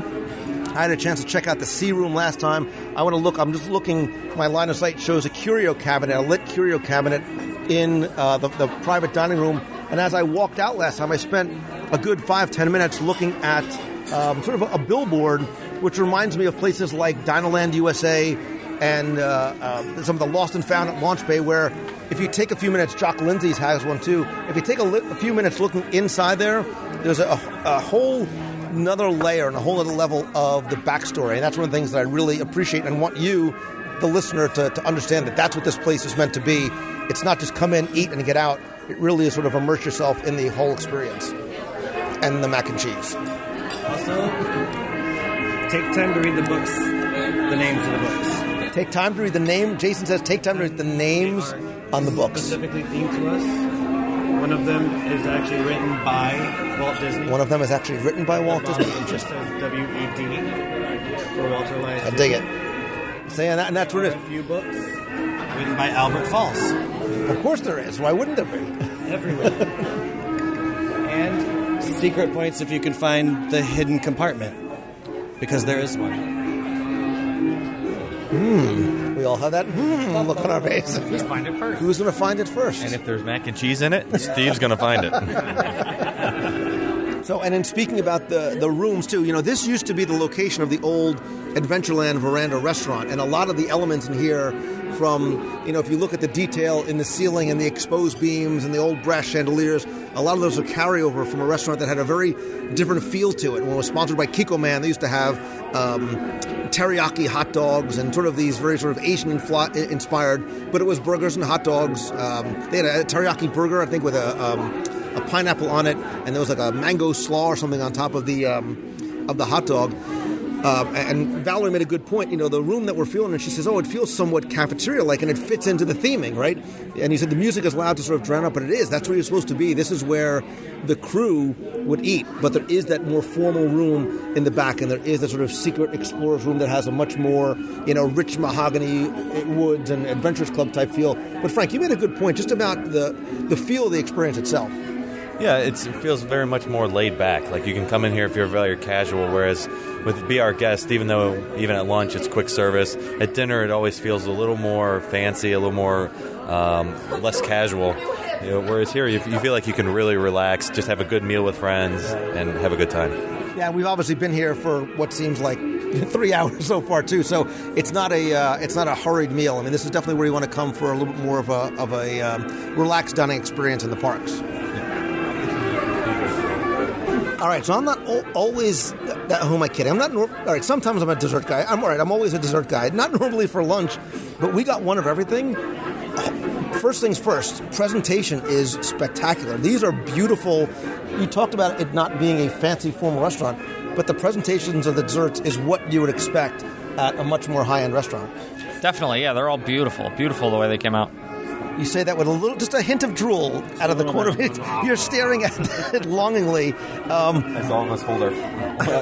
[SPEAKER 5] I had a chance to check out the sea room last time. I want to look. I'm just looking. My line of sight shows a curio cabinet, a lit curio cabinet in uh, the, the private dining room. And as I walked out last time, I spent a good five ten minutes looking at um, sort of a, a, billboard, which reminds me of places like Dinoland USA and uh, uh, some of the Lost and Found at Launch Bay, where if you take a few minutes, Jock Lindsey's has one too. If you take a, li- a few minutes looking inside there, there's a, a whole another layer and a whole other level of the backstory. And that's one of the things that I really appreciate and want you, the listener, to, to understand that that's what this place is meant to be. It's not just come in, eat, and get out. It really is sort of immerse yourself in the whole experience and the mac and cheese.
[SPEAKER 10] Also, take time to read the books, the names of the books.
[SPEAKER 5] Take time to read the name. Jason says, take time to read the names on the books.
[SPEAKER 10] Specifically themed to us. One of them is actually written by Walt Disney.
[SPEAKER 5] One of them is actually written by Walt Disney.
[SPEAKER 10] Just W E D for Walter Elias.
[SPEAKER 5] I dig it. Saying that, and that's what it
[SPEAKER 10] is. A few books written by Albert Falls.
[SPEAKER 5] Of course there is. Why wouldn't there be?
[SPEAKER 10] Everywhere. and secret points if you can find the hidden compartment, because there is one.
[SPEAKER 5] Hmm. We all have that hmm look on our face.
[SPEAKER 9] Who's find it first?
[SPEAKER 5] Who's going to find it first?
[SPEAKER 8] And if there's mac and cheese in it, Steve's going to find it.
[SPEAKER 5] so, and in speaking about the, the rooms too, you know, this used to be the location of the old Adventureland Veranda restaurant, and a lot of the elements in here from, you know, if you look at the detail in the ceiling and the exposed beams and the old brass chandeliers, a lot of those are carryover from a restaurant that had a very different feel to it. When it was sponsored by Kikkoman, they used to have um, teriyaki hot dogs and sort of these very sort of Asian inspired, but it was burgers and hot dogs. Um, they had a teriyaki burger, I think, with a, um, a pineapple on it, and there was like a mango slaw or something on top of the um, of the hot dog. Uh, and Valerie made a good point. You know, the room that we're feeling, and she says, "Oh, it feels somewhat cafeteria-like, and it fits into the theming, right?" And he said the music is loud to sort of drown out, but it is. That's where you're supposed to be. This is where the crew would eat, but there is that more formal room in the back, and there is that sort of secret explorers room that has a much more, you know, rich mahogany woods and adventurers club type feel. But Frank, you made a good point just about the the feel of the experience itself.
[SPEAKER 8] Yeah, it feels very much more laid back. Like you can come in here if you're very casual, whereas with Be Our Guest, even though even at lunch it's quick service, at dinner it always feels a little more fancy, a little more um, less casual. You know, whereas here you, you feel like you can really relax, just have a good meal with friends, and have a good time.
[SPEAKER 5] Yeah, we've obviously been here for what seems like three hours so far too. So it's not a uh, it's not a hurried meal. I mean, this is definitely where you want to come for a little bit more of a of a um, relaxed dining experience in the parks. All right, so I'm not al- always. Who am I kidding? I'm not. Nor- all right, sometimes I'm a dessert guy. I'm all right. I'm always a dessert guy. Not normally for lunch, but we got one of everything. First things first, presentation is spectacular. These are beautiful. You talked about it not being a fancy formal restaurant, but the presentations of the desserts is what you would expect at a much more high end restaurant.
[SPEAKER 9] Definitely, yeah, they're all beautiful. Beautiful the way they came out.
[SPEAKER 5] You say that with a little, just a hint of drool out of the corner of it. You're staring at it longingly. Um,
[SPEAKER 8] As all of us hold our,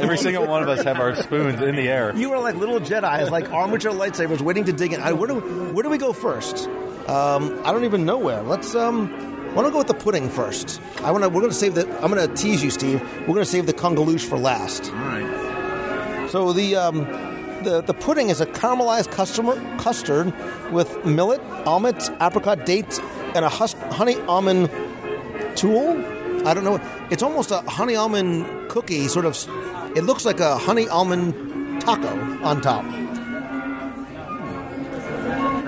[SPEAKER 8] every single one of us have our spoons in the air.
[SPEAKER 5] You are like little Jedi's, like armature lightsabers, waiting to dig in. I, where do where do we go first? Um, I don't even know where. Let's um, why don't we go with the pudding first? I want to. We're going to save the. I'm going to tease you, Steve. We're going to save the Kungaloosh for last.
[SPEAKER 7] All right.
[SPEAKER 5] So the um, the the pudding is a caramelized customer, custard with millet, almonds, apricot, dates, and a husk, honey almond tool. I don't know. It's almost a honey almond cookie. Sort of. It looks like a honey almond taco on top.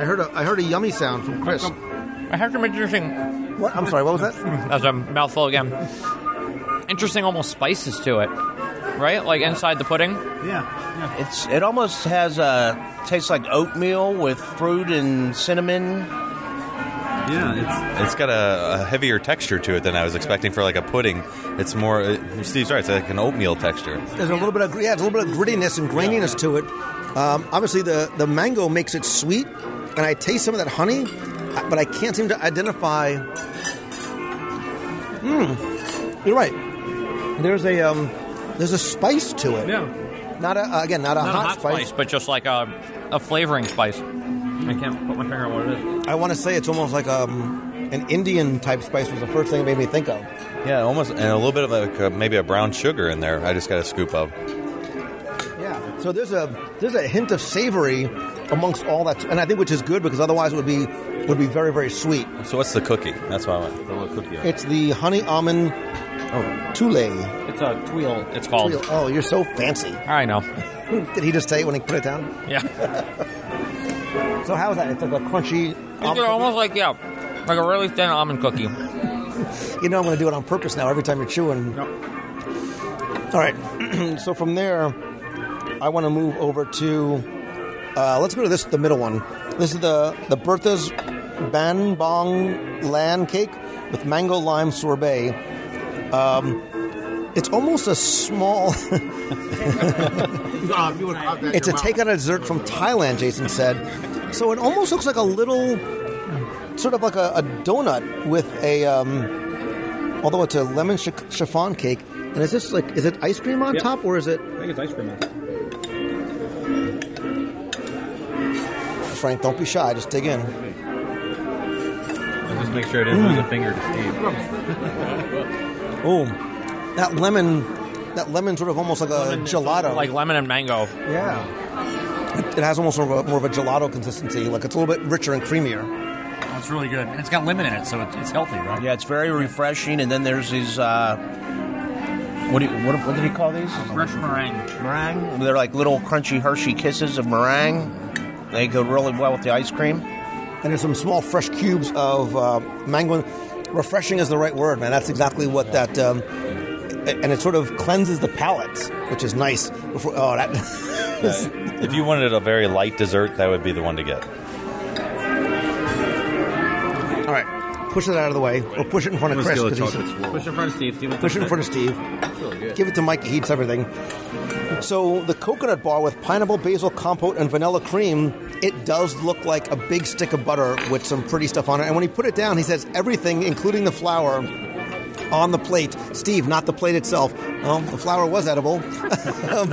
[SPEAKER 5] I heard a I heard a yummy sound from Chris.
[SPEAKER 9] I have some interesting.
[SPEAKER 5] What? I'm sorry. What was that?
[SPEAKER 9] That was a mouthful again. Interesting, almost spices to it, right? Like inside the pudding.
[SPEAKER 7] Yeah, It's it almost has a tastes like oatmeal with fruit and cinnamon.
[SPEAKER 8] Yeah, it's it's got a, a heavier texture to it than I was expecting for like a pudding. It's more. uh, Steve's right. It's like an oatmeal texture.
[SPEAKER 5] There's a little bit of yeah, there's a little bit of grittiness and graininess to it. Um, obviously, the the mango makes it sweet, and I taste some of that honey, but I can't seem to identify. Hmm, you're right. There's a um, there's a spice to it.
[SPEAKER 9] Yeah.
[SPEAKER 5] Not a uh, again, not a
[SPEAKER 9] Not
[SPEAKER 5] hot,
[SPEAKER 9] a hot spice. but just like a, a flavoring spice. I can't put my finger on what it is.
[SPEAKER 5] I want to say it's almost like um, an Indian type spice was the first thing it made me think of.
[SPEAKER 8] Yeah, almost, and a little bit of like a, maybe a brown sugar in there. I just got a scoop of.
[SPEAKER 5] Yeah. So there's a there's a hint of savory amongst all that, and I think which is good because otherwise it would be would be very very sweet.
[SPEAKER 8] So what's the cookie? That's why I want. The little cookie.
[SPEAKER 5] It's the honey almond oh, tuile.
[SPEAKER 9] It's a tuile. It's called.
[SPEAKER 5] Tuile. Oh, you're so fancy.
[SPEAKER 9] I know.
[SPEAKER 5] Did he just say you when he put it down?
[SPEAKER 9] Yeah.
[SPEAKER 5] So how's that? It's like a crunchy.
[SPEAKER 9] It's almost like yeah, like a really thin almond cookie.
[SPEAKER 5] You know I'm going to do it on purpose now. Every time you're chewing. All right. so from there, I want to move over to. Uh, let's go to this, the middle one. This is the the Bertha's Ban Bong Lan cake with mango lime sorbet. Um, it's almost a small. it's a take on a dessert from Thailand. Jason said, so it almost looks like a little, sort of like a, a donut with a. Um, although it's a lemon ch- chiffon cake, and is this like is it ice cream on
[SPEAKER 11] Yep.
[SPEAKER 5] top or is it?
[SPEAKER 11] I think it's ice cream. On top.
[SPEAKER 5] Frank, don't be shy. Just dig in.
[SPEAKER 8] Just make sure I didn't lose a finger to Steve.
[SPEAKER 5] Oh, that lemon, that lemon sort of almost like a gelato.
[SPEAKER 9] Like lemon and mango.
[SPEAKER 5] Yeah. It, it has almost more of, a, more of a gelato consistency. Like it's a little bit richer and creamier.
[SPEAKER 6] It's really good. And it's got lemon in it, so it's, it's healthy, right?
[SPEAKER 7] Yeah, it's very refreshing. And then there's these. Uh, what, do you, what, what did he call these?
[SPEAKER 6] Fresh meringue.
[SPEAKER 7] Meringue. They're like little crunchy Hershey kisses of meringue. They go really well with the ice cream.
[SPEAKER 5] And there's some small fresh cubes of uh, mango. Refreshing is the right word, man. That's exactly what that. Um, and it sort of cleanses the palate, which is nice. Before, oh, that.
[SPEAKER 8] Uh, if you wanted a very light dessert, that would be the one to get.
[SPEAKER 5] All right, push it out of the way, or push it in front of Chris.
[SPEAKER 11] gonna steal
[SPEAKER 5] 'cause
[SPEAKER 11] a
[SPEAKER 5] he's-
[SPEAKER 11] chocolate swirl. Push it in front of Steve. Steve
[SPEAKER 5] Push it in front of Steve.
[SPEAKER 11] really.
[SPEAKER 5] Give it to Mike. He eats everything. So the coconut bar with pineapple basil compote and vanilla cream, it does look like a big stick of butter with some pretty stuff on it. And when he put it down, he says everything, including the flour, on the plate. Steve, not the plate itself. Well, the flour was edible. Um,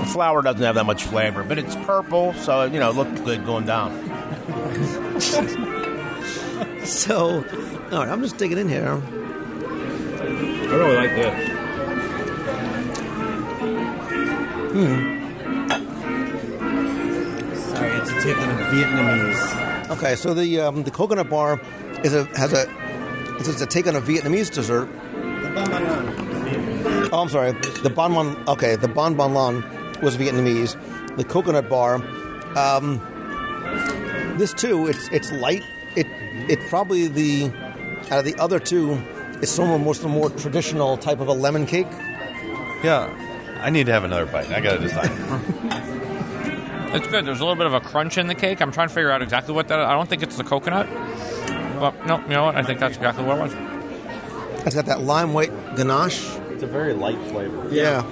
[SPEAKER 7] The flour doesn't have that much flavor, but it's purple, so you know it looked good going down.
[SPEAKER 5] so, all right, I'm just digging in here.
[SPEAKER 11] I really like this.
[SPEAKER 5] Hmm.
[SPEAKER 10] Sorry, a take on a Vietnamese.
[SPEAKER 5] Okay, so the um, the coconut bar is a has a it's a take on a Vietnamese dessert. Oh, I'm sorry. The bon bon. Okay, the bon bon lan was Vietnamese. The coconut bar. Um, this too, it's it's light. It it probably the out of the other two It's some of most the more traditional type of a lemon cake.
[SPEAKER 8] Yeah, I need to have another bite. I gotta decide.
[SPEAKER 9] It's good. There's a little bit of a crunch in the cake. I'm trying to figure out exactly what that. I don't think it's the coconut. But no, you know what? I think that's exactly what it was.
[SPEAKER 5] It's got that lime white ganache.
[SPEAKER 8] It's a very light flavor.
[SPEAKER 5] Yeah.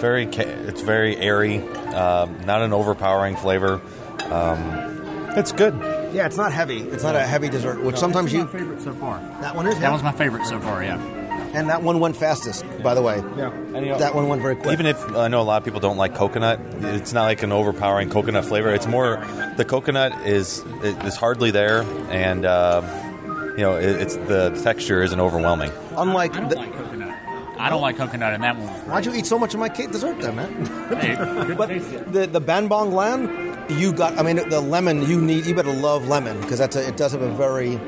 [SPEAKER 8] Very, it's very airy. Um, not an overpowering flavor. Um, it's good.
[SPEAKER 5] Yeah, it's not heavy. It's not a heavy dessert, which sometimes you.
[SPEAKER 6] favorite so far.
[SPEAKER 5] That one is.
[SPEAKER 6] That
[SPEAKER 5] yeah.
[SPEAKER 6] was my favorite so far. Yeah.
[SPEAKER 5] And that one went fastest, by the way.
[SPEAKER 8] Yeah.
[SPEAKER 5] That one went very quick.
[SPEAKER 8] Even if I know a lot of people don't like coconut, it's not like an overpowering coconut flavor. It's more the coconut is is hardly there, and uh, you know it, it's the texture isn't overwhelming.
[SPEAKER 5] Unlike
[SPEAKER 6] I don't
[SPEAKER 5] the,
[SPEAKER 6] like coconut. I don't like coconut in that one.
[SPEAKER 5] Why'd you eat so much of my cake dessert then, man?
[SPEAKER 6] Hey,
[SPEAKER 5] but
[SPEAKER 6] taste.
[SPEAKER 5] the the Banbong Land, you got. I mean, the lemon. You need. You better love lemon because that's a, it does have a very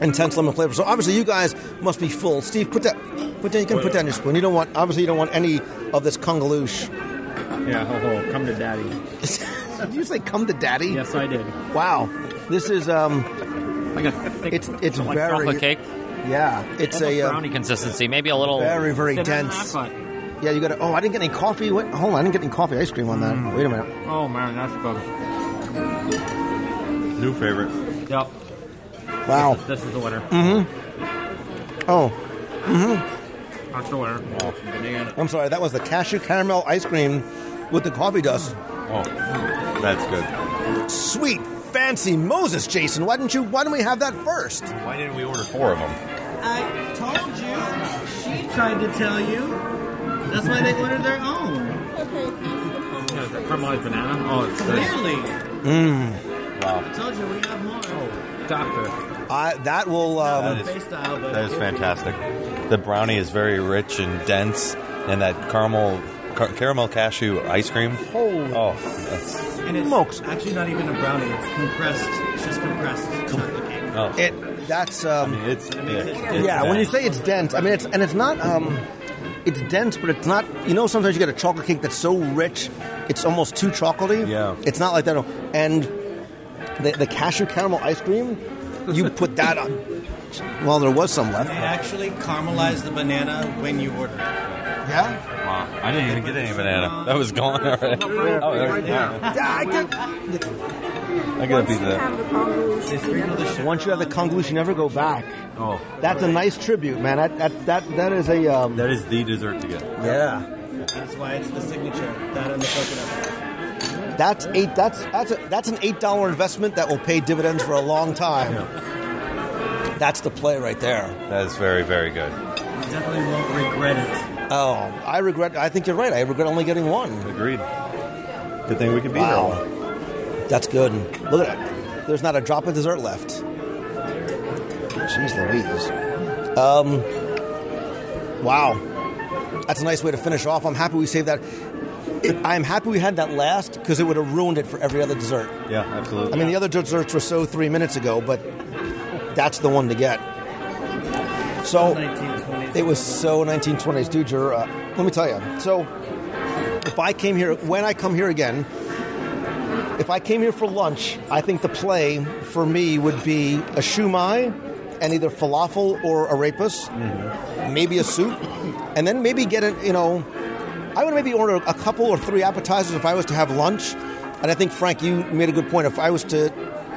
[SPEAKER 5] intense lemon flavor. So obviously, you guys must be full. Steve, put that. Put down. You can put down your spoon. You don't want. Obviously, you don't want any of this Kungaloosh.
[SPEAKER 10] Yeah, ho ho, come to daddy.
[SPEAKER 5] Did you say come to daddy?
[SPEAKER 10] Yes, I did.
[SPEAKER 5] Wow. This is um.
[SPEAKER 10] Like a thick,
[SPEAKER 5] It's it's
[SPEAKER 9] Like
[SPEAKER 5] very
[SPEAKER 9] chocolate cake.
[SPEAKER 5] Yeah, it's
[SPEAKER 9] Almost
[SPEAKER 5] a uh,
[SPEAKER 9] brownie consistency. Maybe a little
[SPEAKER 5] very very dense. Yeah, you got to. Oh, I didn't get any coffee. What? Hold on, I didn't get any coffee ice cream on that.
[SPEAKER 10] Mm.
[SPEAKER 5] Wait a minute.
[SPEAKER 10] Oh man, that's good.
[SPEAKER 8] New favorite.
[SPEAKER 10] Yep,
[SPEAKER 5] Wow.
[SPEAKER 10] this is the winner. Mm-hmm.
[SPEAKER 5] Oh, Mhm.
[SPEAKER 10] That's the winner.
[SPEAKER 5] I'm sorry. That was the cashew caramel ice cream with the coffee dust.
[SPEAKER 8] Oh, that's good.
[SPEAKER 5] Sweet, fancy Moses, Jason. Why didn't you? Why didn't we have that first?
[SPEAKER 8] Why didn't we order four of them?
[SPEAKER 10] I told you. She tried to tell you. That's why they ordered their own. Okay. Yeah, the caramelized banana. Oh, it's clearly.
[SPEAKER 5] Mmm.
[SPEAKER 8] Wow,
[SPEAKER 10] I told you we have more. Doctor.
[SPEAKER 5] I that will. Um,
[SPEAKER 8] That is-
[SPEAKER 10] Face style, but
[SPEAKER 8] that is fantastic. The brownie is very rich and dense, and that caramel car- caramel cashew ice cream. Oh, that's
[SPEAKER 10] And it's
[SPEAKER 5] Smokes.
[SPEAKER 10] actually not even a brownie. It's compressed. It's just compressed chocolate cake.
[SPEAKER 8] oh.
[SPEAKER 5] it. That's. Um,
[SPEAKER 8] it's, it's
[SPEAKER 5] yeah. When you say it's dense, I mean it's and it's not. Um, it's dense, but it's not. You know, sometimes you get a chocolate cake that's so rich, it's almost too chocolatey.
[SPEAKER 8] Yeah.
[SPEAKER 5] It's not like that. And the, the cashew caramel ice cream, you put that on. Well, there was some left.
[SPEAKER 10] They actually caramelize the banana when you order it.
[SPEAKER 5] Yeah.
[SPEAKER 8] Wow, I didn't even get any banana. That was gone already. Oh, there- yeah.
[SPEAKER 5] Yeah, I get.
[SPEAKER 8] I got a piece of that.
[SPEAKER 10] They sprinkle the sugar.
[SPEAKER 5] Once you have the convolution, you never go back.
[SPEAKER 8] Oh,
[SPEAKER 5] That's a nice tribute, man. That that that, that is a um,
[SPEAKER 8] that is the dessert to get.
[SPEAKER 5] yeah.
[SPEAKER 10] That's why it's the signature. That and the coconut.
[SPEAKER 5] That's eight. That's that's a, that's an eight dollar investment that will pay dividends for a long time. That's the play right there.
[SPEAKER 8] That is very, very good.
[SPEAKER 10] You definitely won't regret it.
[SPEAKER 5] Oh, I regret. I think you're right. I regret only getting one.
[SPEAKER 8] Agreed. Good thing we could be
[SPEAKER 5] Wow,
[SPEAKER 8] here.
[SPEAKER 5] that's good. Look at that. There's not a drop of dessert left. Jeez Louise. Um. Wow, that's a nice way to finish off. I'm happy we saved that. It, I'm happy we had that last because it would have ruined it for every other dessert.
[SPEAKER 8] Yeah, absolutely.
[SPEAKER 5] I mean, the other desserts were so three minutes ago, but that's the one to get. So it was so 1920s, dude. You're, uh, let me tell you. So if I came here, when I come here again, if I came here for lunch, I think the play for me would be a shumai and either falafel or arepas, maybe a soup, and then maybe get it. You know, I would maybe order a couple or three appetizers if I was to have lunch. And I think Frank, you made a good point. If I was to,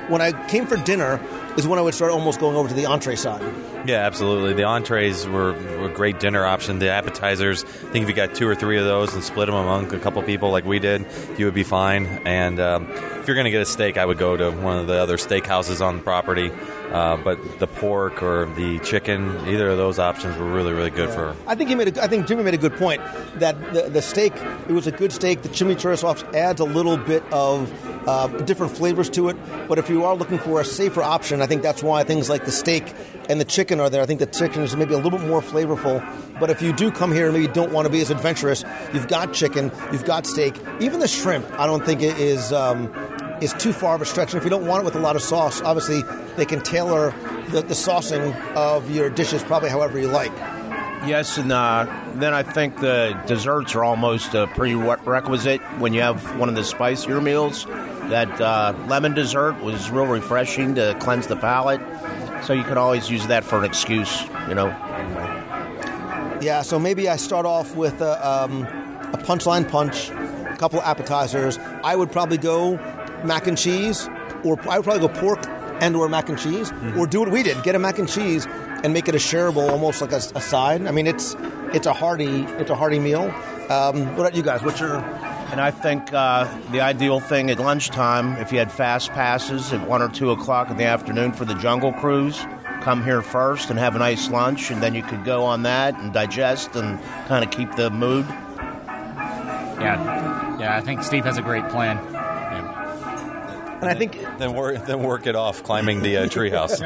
[SPEAKER 5] when I came for dinner, is when I would start almost going over to the entree side.
[SPEAKER 8] Yeah, absolutely. The entrees were, were a great dinner option. The appetizers, I think if you got two or three of those and split them among a couple people like we did, you would be fine. And um, if you're going to get a steak, I would go to one of the other steakhouses on the property. Uh, but the pork or the chicken, either of those options were really, really good for.
[SPEAKER 5] I think he made. A, I think Jimmy made a good point that the, the steak. It was a good steak. The chimichurri sauce adds a little bit of uh, different flavors to it. But if you are looking for a safer option, I think that's why things like the steak and the chicken are there. I think the chicken is maybe a little bit more flavorful. But if you do come here and maybe don't want to be as adventurous, you've got chicken, you've got steak, even the shrimp. I don't think it is. Um, is too far of a stretch. And if you don't want it with a lot of sauce, obviously they can tailor the, the saucing of your dishes probably however you like.
[SPEAKER 7] Yes, and uh, then I think the desserts are almost a prerequisite when you have one of the spicier meals. That uh, lemon dessert was real refreshing to cleanse the palate. So you can always use that for an excuse, you know.
[SPEAKER 5] Yeah, so maybe I start off with a, um, a punchline punch, a couple appetizers. I would probably go mac and cheese, or I would probably go pork and or mac and cheese, or do what we did: get a mac and cheese and make it a shareable, almost like a, a side. I mean, it's it's a hearty it's a hearty meal. Um, what about you guys? What's your
[SPEAKER 7] And I think uh, the ideal thing at lunchtime, if you had fast passes at one or two o'clock in the afternoon for the Jungle Cruise, come here first and have a nice lunch, and then you could go on that and digest and kind of keep the mood.
[SPEAKER 6] Yeah, yeah. I think Steve has a great plan.
[SPEAKER 5] And I think
[SPEAKER 8] then work then work it off climbing the uh, treehouse.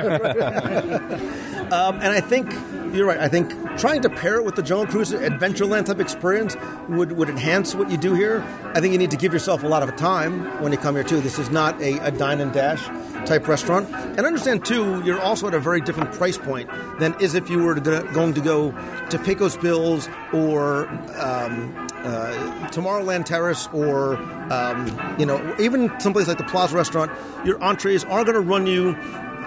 [SPEAKER 5] Um, and I think you're right. I think trying to pair it with the Jungle Cruise Adventureland type experience would, would enhance what you do here. I think you need to give yourself a lot of time when you come here too. This is not a, a dine and dash type restaurant. And understand too, you're also at a very different price point than is if you were to going to go to Pecos Bills or um, uh, Tomorrowland Terrace or um, you know even someplace like the Plaza Restaurant. Your entrees are going to run you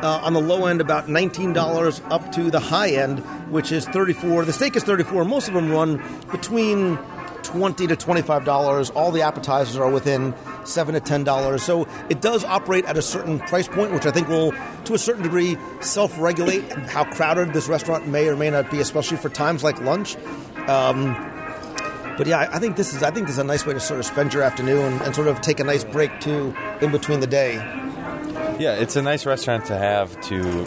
[SPEAKER 5] uh, on the low end about $19 up to the high end which is 34 the steak is 34 most of them run between 20 to $25 all the appetizers are within 7 to $10 so it does operate at a certain price point which i think will to a certain degree self-regulate how crowded this restaurant may or may not be especially for times like lunch. Um, but yeah, I think this is I think this is a nice way to sort of spend your afternoon and sort of take a nice break too in between the day.
[SPEAKER 8] Yeah, it's a nice restaurant to have to,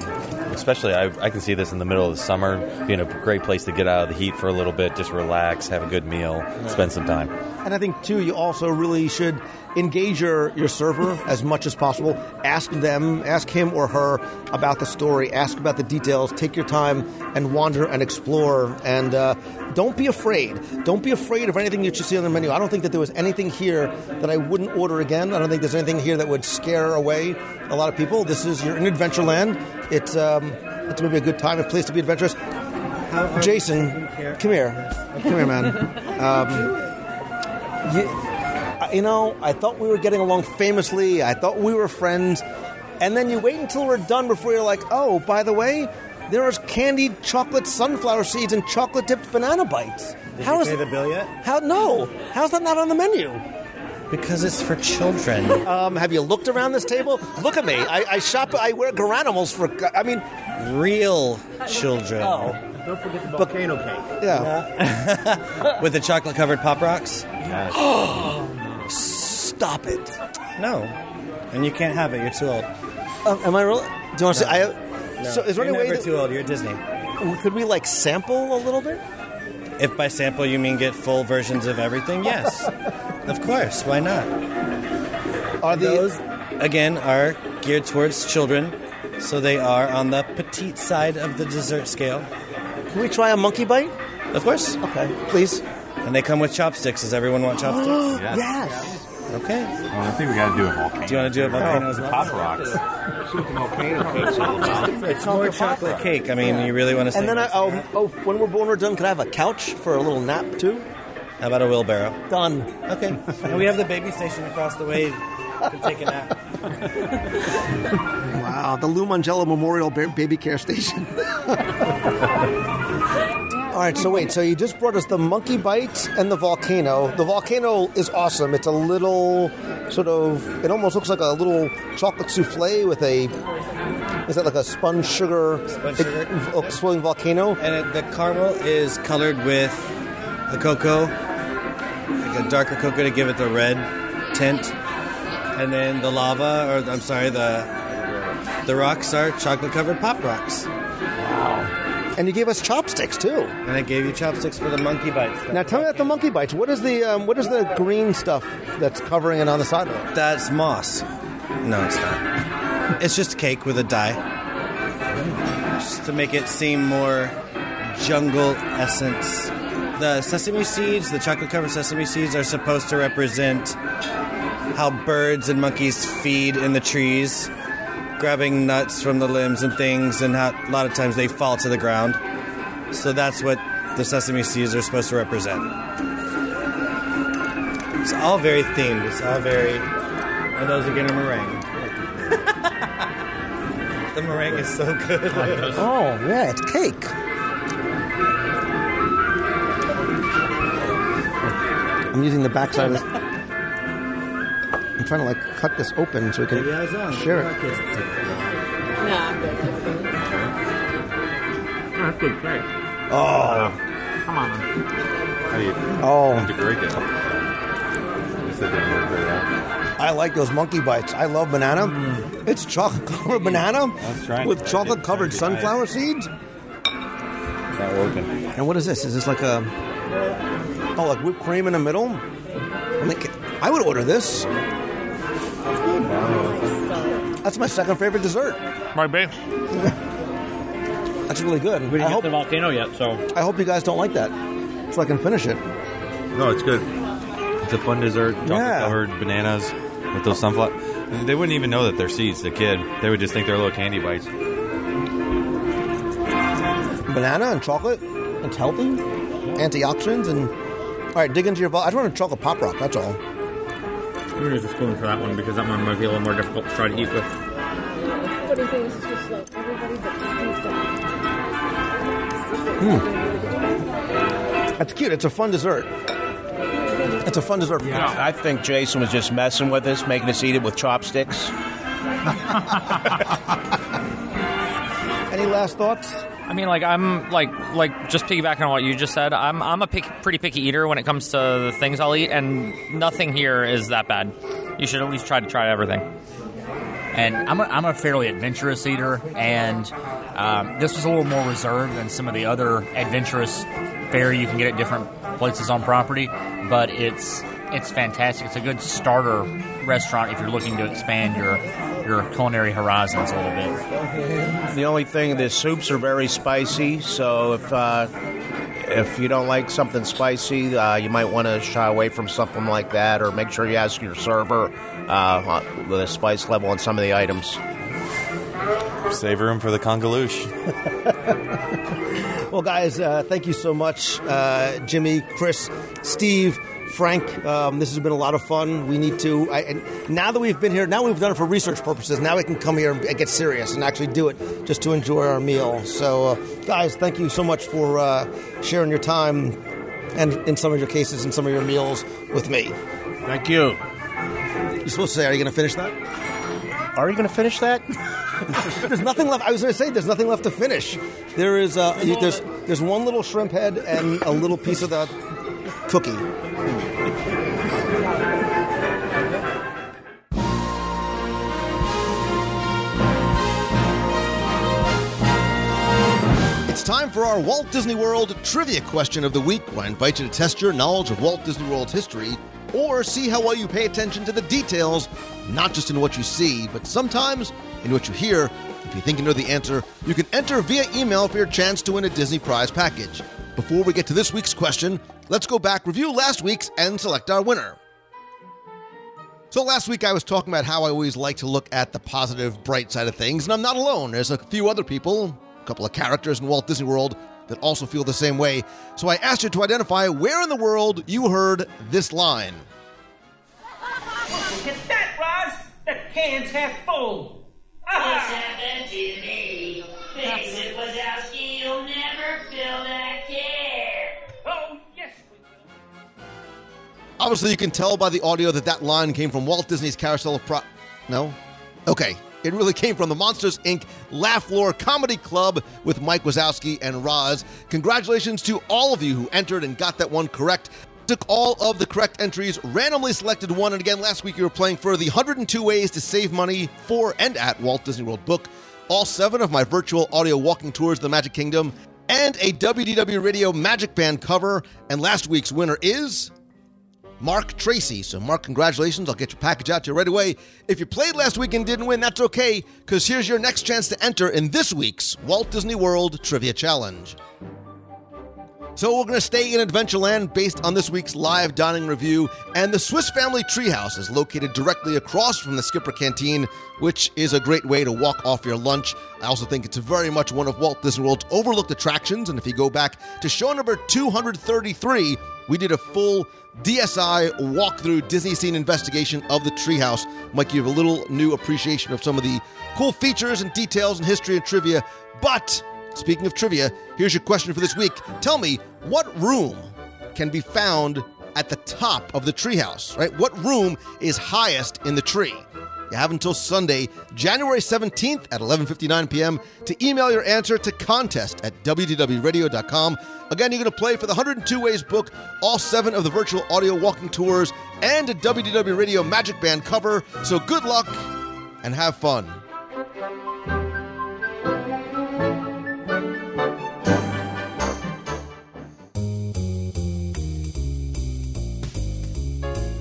[SPEAKER 8] especially I, I can see this in the middle of the summer being a great place to get out of the heat for a little bit, just relax, have a good meal, spend some time.
[SPEAKER 5] And I think too, you also really should engage your, your server as much as possible. Ask them, ask him or her about the story. Ask about the details. Take your time and wander and explore. And uh, don't be afraid. Don't be afraid of anything that you see on the menu. I don't think that there was anything here that I wouldn't order again. I don't think there's anything here that would scare away a lot of people. This is you're in Adventureland. It's um, it's going to be a good time, a place to be adventurous. Jason, come here, come here, man. Um, you, you know, I thought we were getting along famously. I thought we were friends. And then you wait until we're done before you're like, oh, by the way, there is candied chocolate sunflower seeds and chocolate dipped banana bites.
[SPEAKER 10] Did
[SPEAKER 5] How
[SPEAKER 10] you
[SPEAKER 5] is
[SPEAKER 10] pay the bill yet?
[SPEAKER 5] How no? How's that not on the menu?
[SPEAKER 10] Because it's for children.
[SPEAKER 5] Um, have you looked around this table? Look at me. I, I shop. I wear Garanimals for. I mean,
[SPEAKER 10] real children.
[SPEAKER 5] Oh,
[SPEAKER 7] don't forget the volcano cake.
[SPEAKER 5] Yeah.
[SPEAKER 10] With the chocolate covered pop rocks?
[SPEAKER 5] Oh, stop it.
[SPEAKER 10] No. And you can't have it. You're too old.
[SPEAKER 5] Um, am I really? Do you want to
[SPEAKER 10] No.
[SPEAKER 5] say? I,
[SPEAKER 10] No.
[SPEAKER 5] So is there
[SPEAKER 10] You're
[SPEAKER 5] any way
[SPEAKER 10] never
[SPEAKER 5] that,
[SPEAKER 10] too old. You're at Disney.
[SPEAKER 5] could we like sample a little bit?
[SPEAKER 10] If by sample you mean get full versions of everything, yes. of course. Why not?
[SPEAKER 5] Are
[SPEAKER 10] those again are geared towards children, so they are on the petite side of the dessert scale.
[SPEAKER 5] Can we try a monkey bite?
[SPEAKER 10] Of course.
[SPEAKER 5] Okay, please.
[SPEAKER 10] And they come with chopsticks. Does everyone want chopsticks?
[SPEAKER 5] Yes.
[SPEAKER 10] Okay.
[SPEAKER 8] Well, I think we got to do a volcano.
[SPEAKER 10] Do you want to do a volcano as well?
[SPEAKER 8] Pop rocks.
[SPEAKER 10] It's more chocolate cake. I mean, you really want to say
[SPEAKER 5] And then I, oh, oh, when we're when we're done, could I have a couch for a little nap too?
[SPEAKER 10] How about a wheelbarrow?
[SPEAKER 5] Done.
[SPEAKER 10] Okay. and we have the baby station across the way. You can take a nap.
[SPEAKER 5] Wow, the Lou Mongello Memorial Ba- Baby Care Station. All right, so wait, so you just brought us the monkey bite and the volcano. The volcano is awesome. It's a little sort of, it almost looks like a little chocolate souffle with a, is that like a spun sugar,
[SPEAKER 10] Spun sugar.
[SPEAKER 5] uh, swirling volcano?
[SPEAKER 10] And it, the caramel is colored with the cocoa, like a darker cocoa to give it the red tint. And then the lava, or I'm sorry, the the rocks are chocolate covered pop rocks.
[SPEAKER 5] And you gave us chopsticks too.
[SPEAKER 10] And I gave you chopsticks for the monkey bites.
[SPEAKER 5] Now tell me about the monkey bites. What is the um, what is the green stuff that's covering it on the side of it?
[SPEAKER 10] That's moss. No, it's not. It's just cake with a dye. Just to make it seem more jungle essence. The sesame seeds, the chocolate covered sesame seeds, are supposed to represent how birds and monkeys feed in the trees, grabbing nuts from the limbs and things, and how a lot of times they fall to the ground. So that's what the sesame seeds are supposed to represent. It's all very themed. It's all very. And those are getting a meringue. The meringue is so good.
[SPEAKER 5] Oh, yeah, it's cake. I'm using the backside of this. I'm trying to like cut this open so we can
[SPEAKER 12] Yeah, it's on.
[SPEAKER 5] share it.
[SPEAKER 6] That's good cake.
[SPEAKER 5] Oh, uh,
[SPEAKER 6] Come on.
[SPEAKER 8] How do you
[SPEAKER 5] oh,
[SPEAKER 8] have to break it? You said they weren't very well.
[SPEAKER 5] I like those monkey bites. I love banana. Mm. It's chocolate covered banana
[SPEAKER 8] trying
[SPEAKER 5] with
[SPEAKER 8] to-
[SPEAKER 5] chocolate
[SPEAKER 8] trying
[SPEAKER 5] covered
[SPEAKER 8] to be nice.
[SPEAKER 5] sunflower seeds.
[SPEAKER 8] It's not working.
[SPEAKER 5] And what is this? Is this like a oh, like whipped cream in the middle? I mean, I would order this. That's my second favorite dessert.
[SPEAKER 6] Might be.
[SPEAKER 5] That's really good.
[SPEAKER 6] We
[SPEAKER 5] I
[SPEAKER 6] didn't
[SPEAKER 5] hope,
[SPEAKER 6] get the volcano yet, so.
[SPEAKER 5] I hope you guys don't like that, so I can finish it.
[SPEAKER 8] No, it's good. It's a fun dessert. Chocolate
[SPEAKER 5] Yeah.
[SPEAKER 8] covered bananas with those sunflower. They wouldn't even know that they're seeds. The kid, they would just think they're little candy bites.
[SPEAKER 5] Banana and chocolate. It's healthy. Antioxidants and all right. Dig into your. Vol- I just want a chocolate pop rock. That's all.
[SPEAKER 6] I'm gonna use a spoon for that one because that one might be a little more difficult to try to eat with.
[SPEAKER 11] Funny thing is, it's just like everybody but Steve hmm.
[SPEAKER 5] That's cute. It's a fun dessert. It's a fun dessert. For
[SPEAKER 7] Yeah, I think Jason was just messing with us, making us eat it with chopsticks.
[SPEAKER 5] Any last thoughts?
[SPEAKER 9] I mean, like I'm like like just piggybacking on what you just said. I'm I'm a pick, pretty picky eater when it comes to the things I'll eat, and nothing here is that bad. You should at least try to try everything.
[SPEAKER 6] And I'm a, I'm a fairly adventurous eater, and um, this was a little more reserved than some of the other adventurous fare you can get at different places on property. But it's it's fantastic. It's a good starter restaurant if you're looking to expand your your culinary horizons a little bit.
[SPEAKER 7] The only thing, the soups are very spicy, so if uh, if you don't like something spicy, uh, you might want to shy away from something like that, or make sure you ask your server uh, the spice level on some of the items.
[SPEAKER 8] Save room for the Kungaloosh.
[SPEAKER 5] Well, guys, uh, thank you so much, uh, Jimmy, Chris, Steve, Frank. Um, this has been a lot of fun. We need to. I, and now that we've been here, now we've done it for research purposes. Now we can come here and get serious and actually do it just to enjoy our meal. So, uh, guys, thank you so much for uh, sharing your time and, in some of your cases, and some of your meals with me.
[SPEAKER 7] Thank you.
[SPEAKER 5] You're supposed to say, "Are you going to finish that?"
[SPEAKER 7] Are you going to finish that?
[SPEAKER 5] there's nothing left. I was going to say there's nothing left to finish. There is uh, you- there's there's one little shrimp head and a little piece of the cookie. It's time for our Walt Disney World trivia question of the week. Where I invite you to test your knowledge of Walt Disney World's history or see how well you pay attention to the details, not just in what you see, but sometimes in what you hear. If you think you know the answer, you can enter via email for your chance to win a Disney Prize package. Before we get to this week's question, let's go back, review last week's, and select our winner. So last week I was talking about how I always like to look at the positive, bright side of things, and I'm not alone. There's a few other people, a couple of characters in Walt Disney World that also feel the same way. So I asked you to identify where in the world you heard this line.
[SPEAKER 14] At that, Roz! The can's half full!
[SPEAKER 15] Happened to me? It, Wazowski. You'll never that.
[SPEAKER 14] Oh, yes,
[SPEAKER 5] Obviously, you can tell by the audio that that line came from Walt Disney's Carousel of Pro. No? Okay. It really came from the Monsters Inc. Laugh Floor Comedy Club with Mike Wazowski and Roz. Congratulations to all of you who entered and got that one correct. Took all of the correct entries, randomly selected one, and again, last week you were playing for the 102 Ways to Save Money for and at Walt Disney World book, all seven of my virtual audio walking tours of the Magic Kingdom, and a WDW Radio Magic Band cover. And last week's winner is Mark Tracy. So, Mark, congratulations. I'll get your package out to you right away. If you played last week and didn't win, that's okay, because here's your next chance to enter in this week's Walt Disney World Trivia Challenge. So we're going to stay in Adventureland based on this week's live dining review, and the Swiss Family Treehouse is located directly across from the Skipper Canteen, which is a great way to walk off your lunch. I also think it's very much one of Walt Disney World's overlooked attractions, and if you go back to show number 233, we did a full DSI walkthrough Disney scene investigation of the treehouse. Might give a little new appreciation of some of the cool features and details and history and trivia. But speaking of trivia, here's your question for this week. Tell me what room can be found at the top of the treehouse, right? What room is highest in the tree? You have until Sunday, January 17th at 11:59 p.m. to email your answer to contest at wdwradio.com. Again, you're going to play for the 102 Ways book, all seven of the virtual audio walking tours, and a WDW Radio Magic Band cover. So good luck and have fun.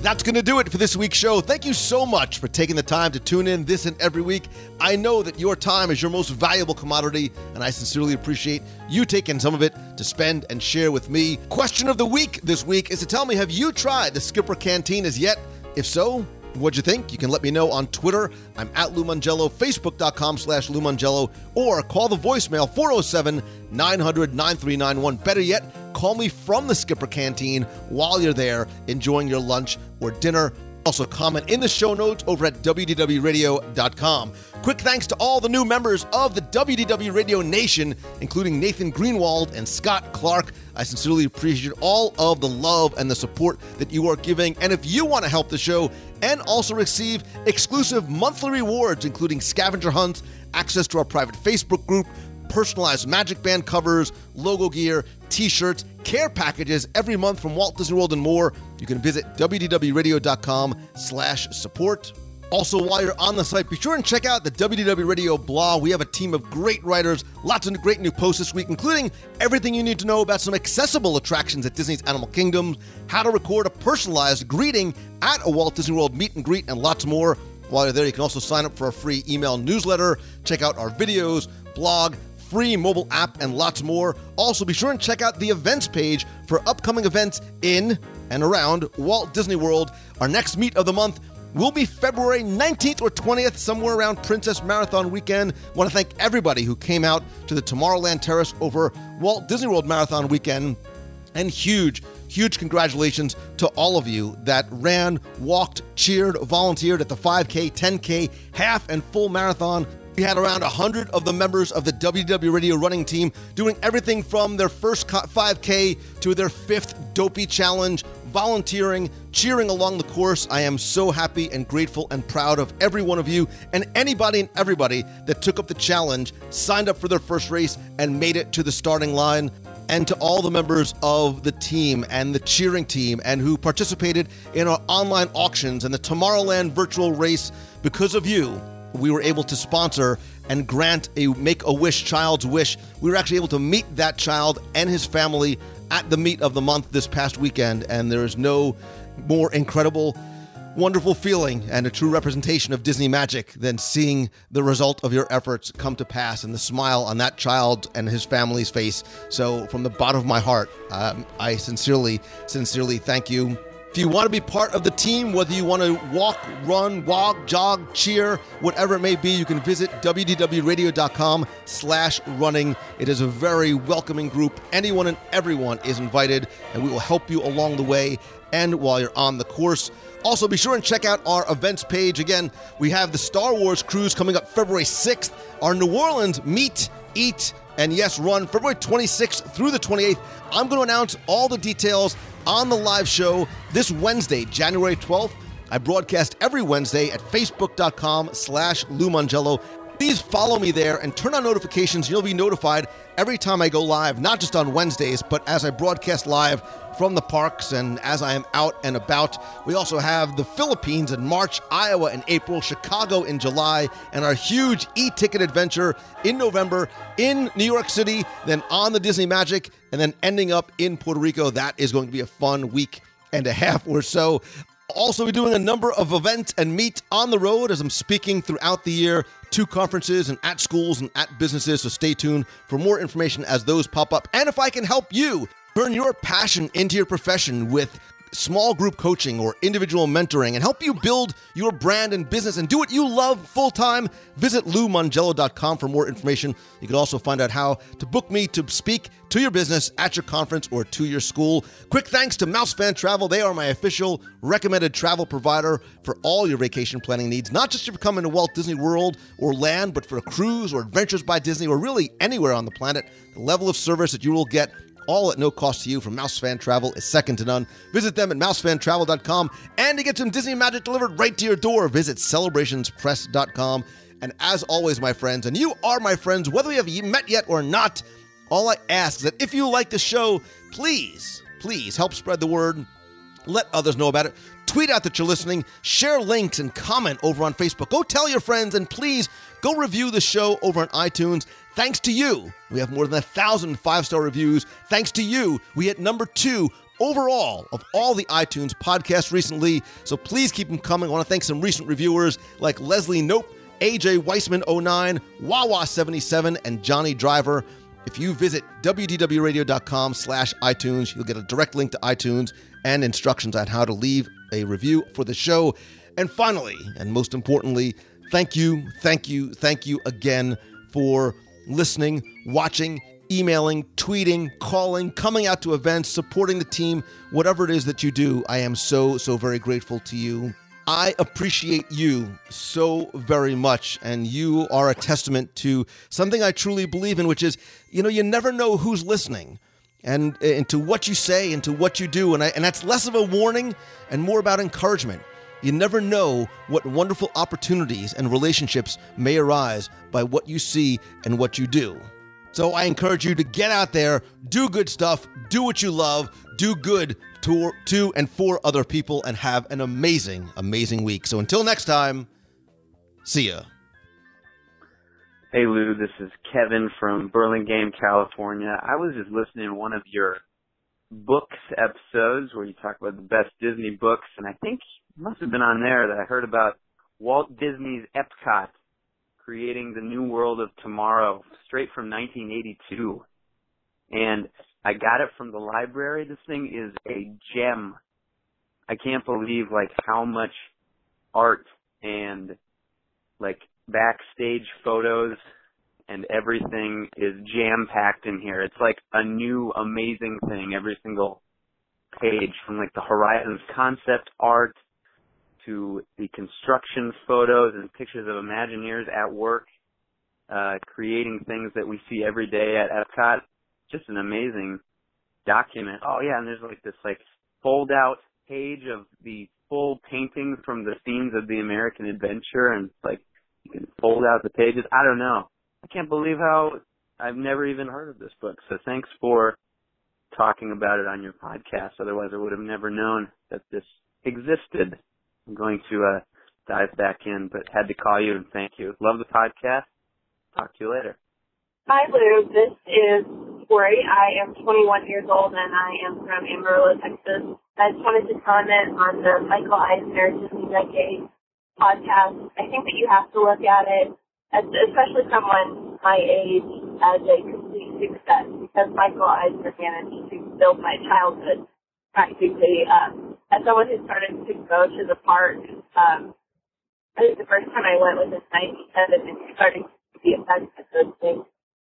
[SPEAKER 5] That's going to do it for this week's show. Thank you so much for taking the time to tune in this and every week. I know that your time is your most valuable commodity, and I sincerely appreciate you taking some of it to spend and share with me. Question of the week this week is to tell me have you tried the Skipper Canteen as yet? If so, What'd you think? You can let me know on Twitter. I'm at Lou Mongello, Facebook.com slash Lou Mongello, or call the voicemail 407 900 9391. Better yet, call me from the Skipper Canteen while you're there enjoying your lunch or dinner. Also, comment in the show notes over at WDWRadio.com. Quick thanks to all the new members of the WDW Radio Nation, including Nathan Greenwald and Scott Clark. I sincerely appreciate all of the love and the support that you are giving. And if you want to help the show and also receive exclusive monthly rewards, including scavenger hunts, access to our private Facebook group, personalized Magic Band covers, logo gear, t-shirts, care packages every month from Walt Disney World and more, you can visit wdwradio.com slash support. Also, while you're on the site, be sure and check out the WDW Radio blog. We have a team of great writers, lots of great new posts this week, including everything you need to know about some accessible attractions at Disney's Animal Kingdom, how to record a personalized greeting at a Walt Disney World meet and greet, and lots more. While you're there, you can also sign up for a free email newsletter, check out our videos, blog, free mobile app, and lots more. Also, be sure and check out the events page for upcoming events in and around Walt Disney World. Our next meet of the month will be February 19th or 20th, somewhere around Princess Marathon weekend. want to thank everybody who came out to the Tomorrowland Terrace over Walt Disney World Marathon weekend. And huge, huge congratulations to all of you that ran, walked, cheered, volunteered at the 5K, 10K, half, and full marathon. We had around 100 of the members of the WDW Radio running team doing everything from their first 5K to their fifth Dopey Challenge, volunteering, cheering along the course. I am so happy and grateful and proud of every one of you and anybody and everybody that took up the challenge, signed up for their first race, and made it to the starting line. And to all the members of the team and the cheering team and who participated in our online auctions and the Tomorrowland virtual race, because of you, we were able to sponsor and grant a Make a Wish child's wish. We were actually able to meet that child and his family at the meet of the month this past weekend, and there is no more incredible, wonderful feeling and a true representation of Disney magic than seeing the result of your efforts come to pass and the smile on that child and his family's face. So, from the bottom of my heart, um, I sincerely, sincerely thank you. If you want to be part of the team, whether you want to walk, run, walk, jog, cheer, whatever it may be, you can visit wdwradio.com slash running. It is a very welcoming group. Anyone and everyone is invited, and we will help you along the way and while you're on the course. Also, be sure and check out our events page. Again, we have the Star Wars cruise coming up February 6th, our New Orleans meet, eat, and yes, run February 26th through the 28th. I'm going to announce all the details on the live show this Wednesday, January 12th. I broadcast every Wednesday at facebook.com slash Lou Mongello. Please follow me there and turn on notifications. You'll be notified every time I go live, not just on Wednesdays, but as I broadcast live from the parks and as I am out and about. We also have the Philippines in March, Iowa in April, Chicago in July, and our huge e ticket adventure in November in New York City, then on the Disney Magic, and then ending up in Puerto Rico. That is going to be a fun week and a half or so. Also be doing a number of events and meet on the road as I'm speaking throughout the year to conferences and at schools and at businesses. So stay tuned for more information as those pop up. And if I can help you turn your passion into your profession with small group coaching or individual mentoring and help you build your brand and business and do what you love full time, visit loumongello.com for more information. You can also find out how to book me to speak to your business at your conference or to your school. Quick thanks to Mouse Fan Travel. They are my official recommended travel provider for all your vacation planning needs, not just if you're coming to Walt Disney World or land, but for a cruise or adventures by Disney or really anywhere on the planet. The level of service that you will get all at no cost to you from Mouse Fan Travel is second to none. Visit them at mousefantravel.com and to get some Disney magic delivered right to your door, visit celebrationspress.com. And as always, my friends, and you are my friends, whether we have met yet or not, all I ask is that if you like the show, please, please help spread the word. Let others know about it. Tweet out that you're listening, share links, and comment over on Facebook. Go tell your friends, and please go review the show over on iTunes. Thanks to you, we have more than a thousand five star reviews. Thanks to you, we hit number two overall of all the iTunes podcasts recently. So please keep them coming. I want to thank some recent reviewers like Leslie Knope, AJ Weissman09, Wawa77, and Johnny Driver. If you visit wdwradio.com slash iTunes, you'll get a direct link to iTunes and instructions on how to leave a review for the show. And finally, and most importantly, thank you, thank you, thank you again for listening, watching, emailing, tweeting, calling, coming out to events, supporting the team, whatever it is that you do. I am so, so very grateful to you. I appreciate you so very much, and you are a testament to something I truly believe in, which is, you know, you never know who's listening and, and to what you say and to what you do. And, I, and that's less of a warning and more about encouragement. You never know what wonderful opportunities and relationships may arise by what you see and what you do. So I encourage you to get out there, do good stuff, do what you love, do good to, to and for other people, and have an amazing, amazing week. So until next time, see ya.
[SPEAKER 16] Hey Lou, this is Kevin from Burlingame, California. I was just listening to one of your books episodes where you talk about the best Disney books, and I think must have been on there that I heard about Walt Disney's Epcot creating the new world of tomorrow straight from 1982. And I got it from the library. This thing is a gem. I can't believe like how much art and like backstage photos and everything is jam packed in here. It's like a new amazing thing every single page from like the Horizons concept art to the construction photos and pictures of Imagineers at work, uh, creating things that we see every day at Epcot. Just an amazing document. Oh yeah, and there's like this like fold out page of the full paintings from the scenes of the American Adventure and like you can fold out the pages. I don't know. I can't believe how I've never even heard of this book. So thanks for talking about it on your podcast. Otherwise I would have never known that this existed. I'm going to uh dive back in, but had to call you and thank you. Love the podcast. Talk to you later.
[SPEAKER 17] Hi, Lou. This is Tori. I am 21 years old and I am from Amarillo, Texas. I just wanted to comment on the Michael Eisner Disney Decade podcast. I think that you have to look at it, as, especially someone my age, as a complete success because Michael Eisner managed to build my childhood practically. Um, as someone who started to go to the park, um, I think the first time I went was in 97 and starting to see effects of those things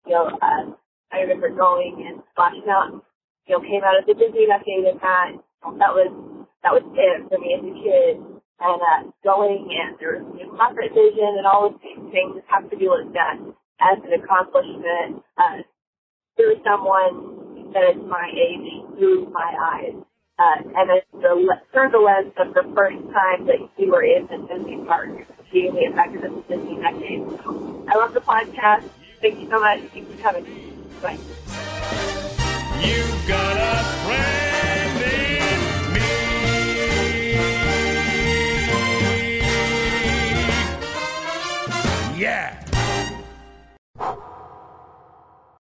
[SPEAKER 17] you know, uh, I remember going and splashing out, you know, came out of the Disney decade and that, that was, that was it for me as a kid. And, uh, going and there was new corporate vision and all of these things just have to be looked at as an accomplishment, uh, through someone that is my age, through my eyes. Uh, and it's the, through the lens of the first time that you were in the Disney park, seeing the effect of the Disney decade. I love the podcast. Thank you so much. Thanks for coming. Bye.
[SPEAKER 4] You've got a friend in me. Yeah.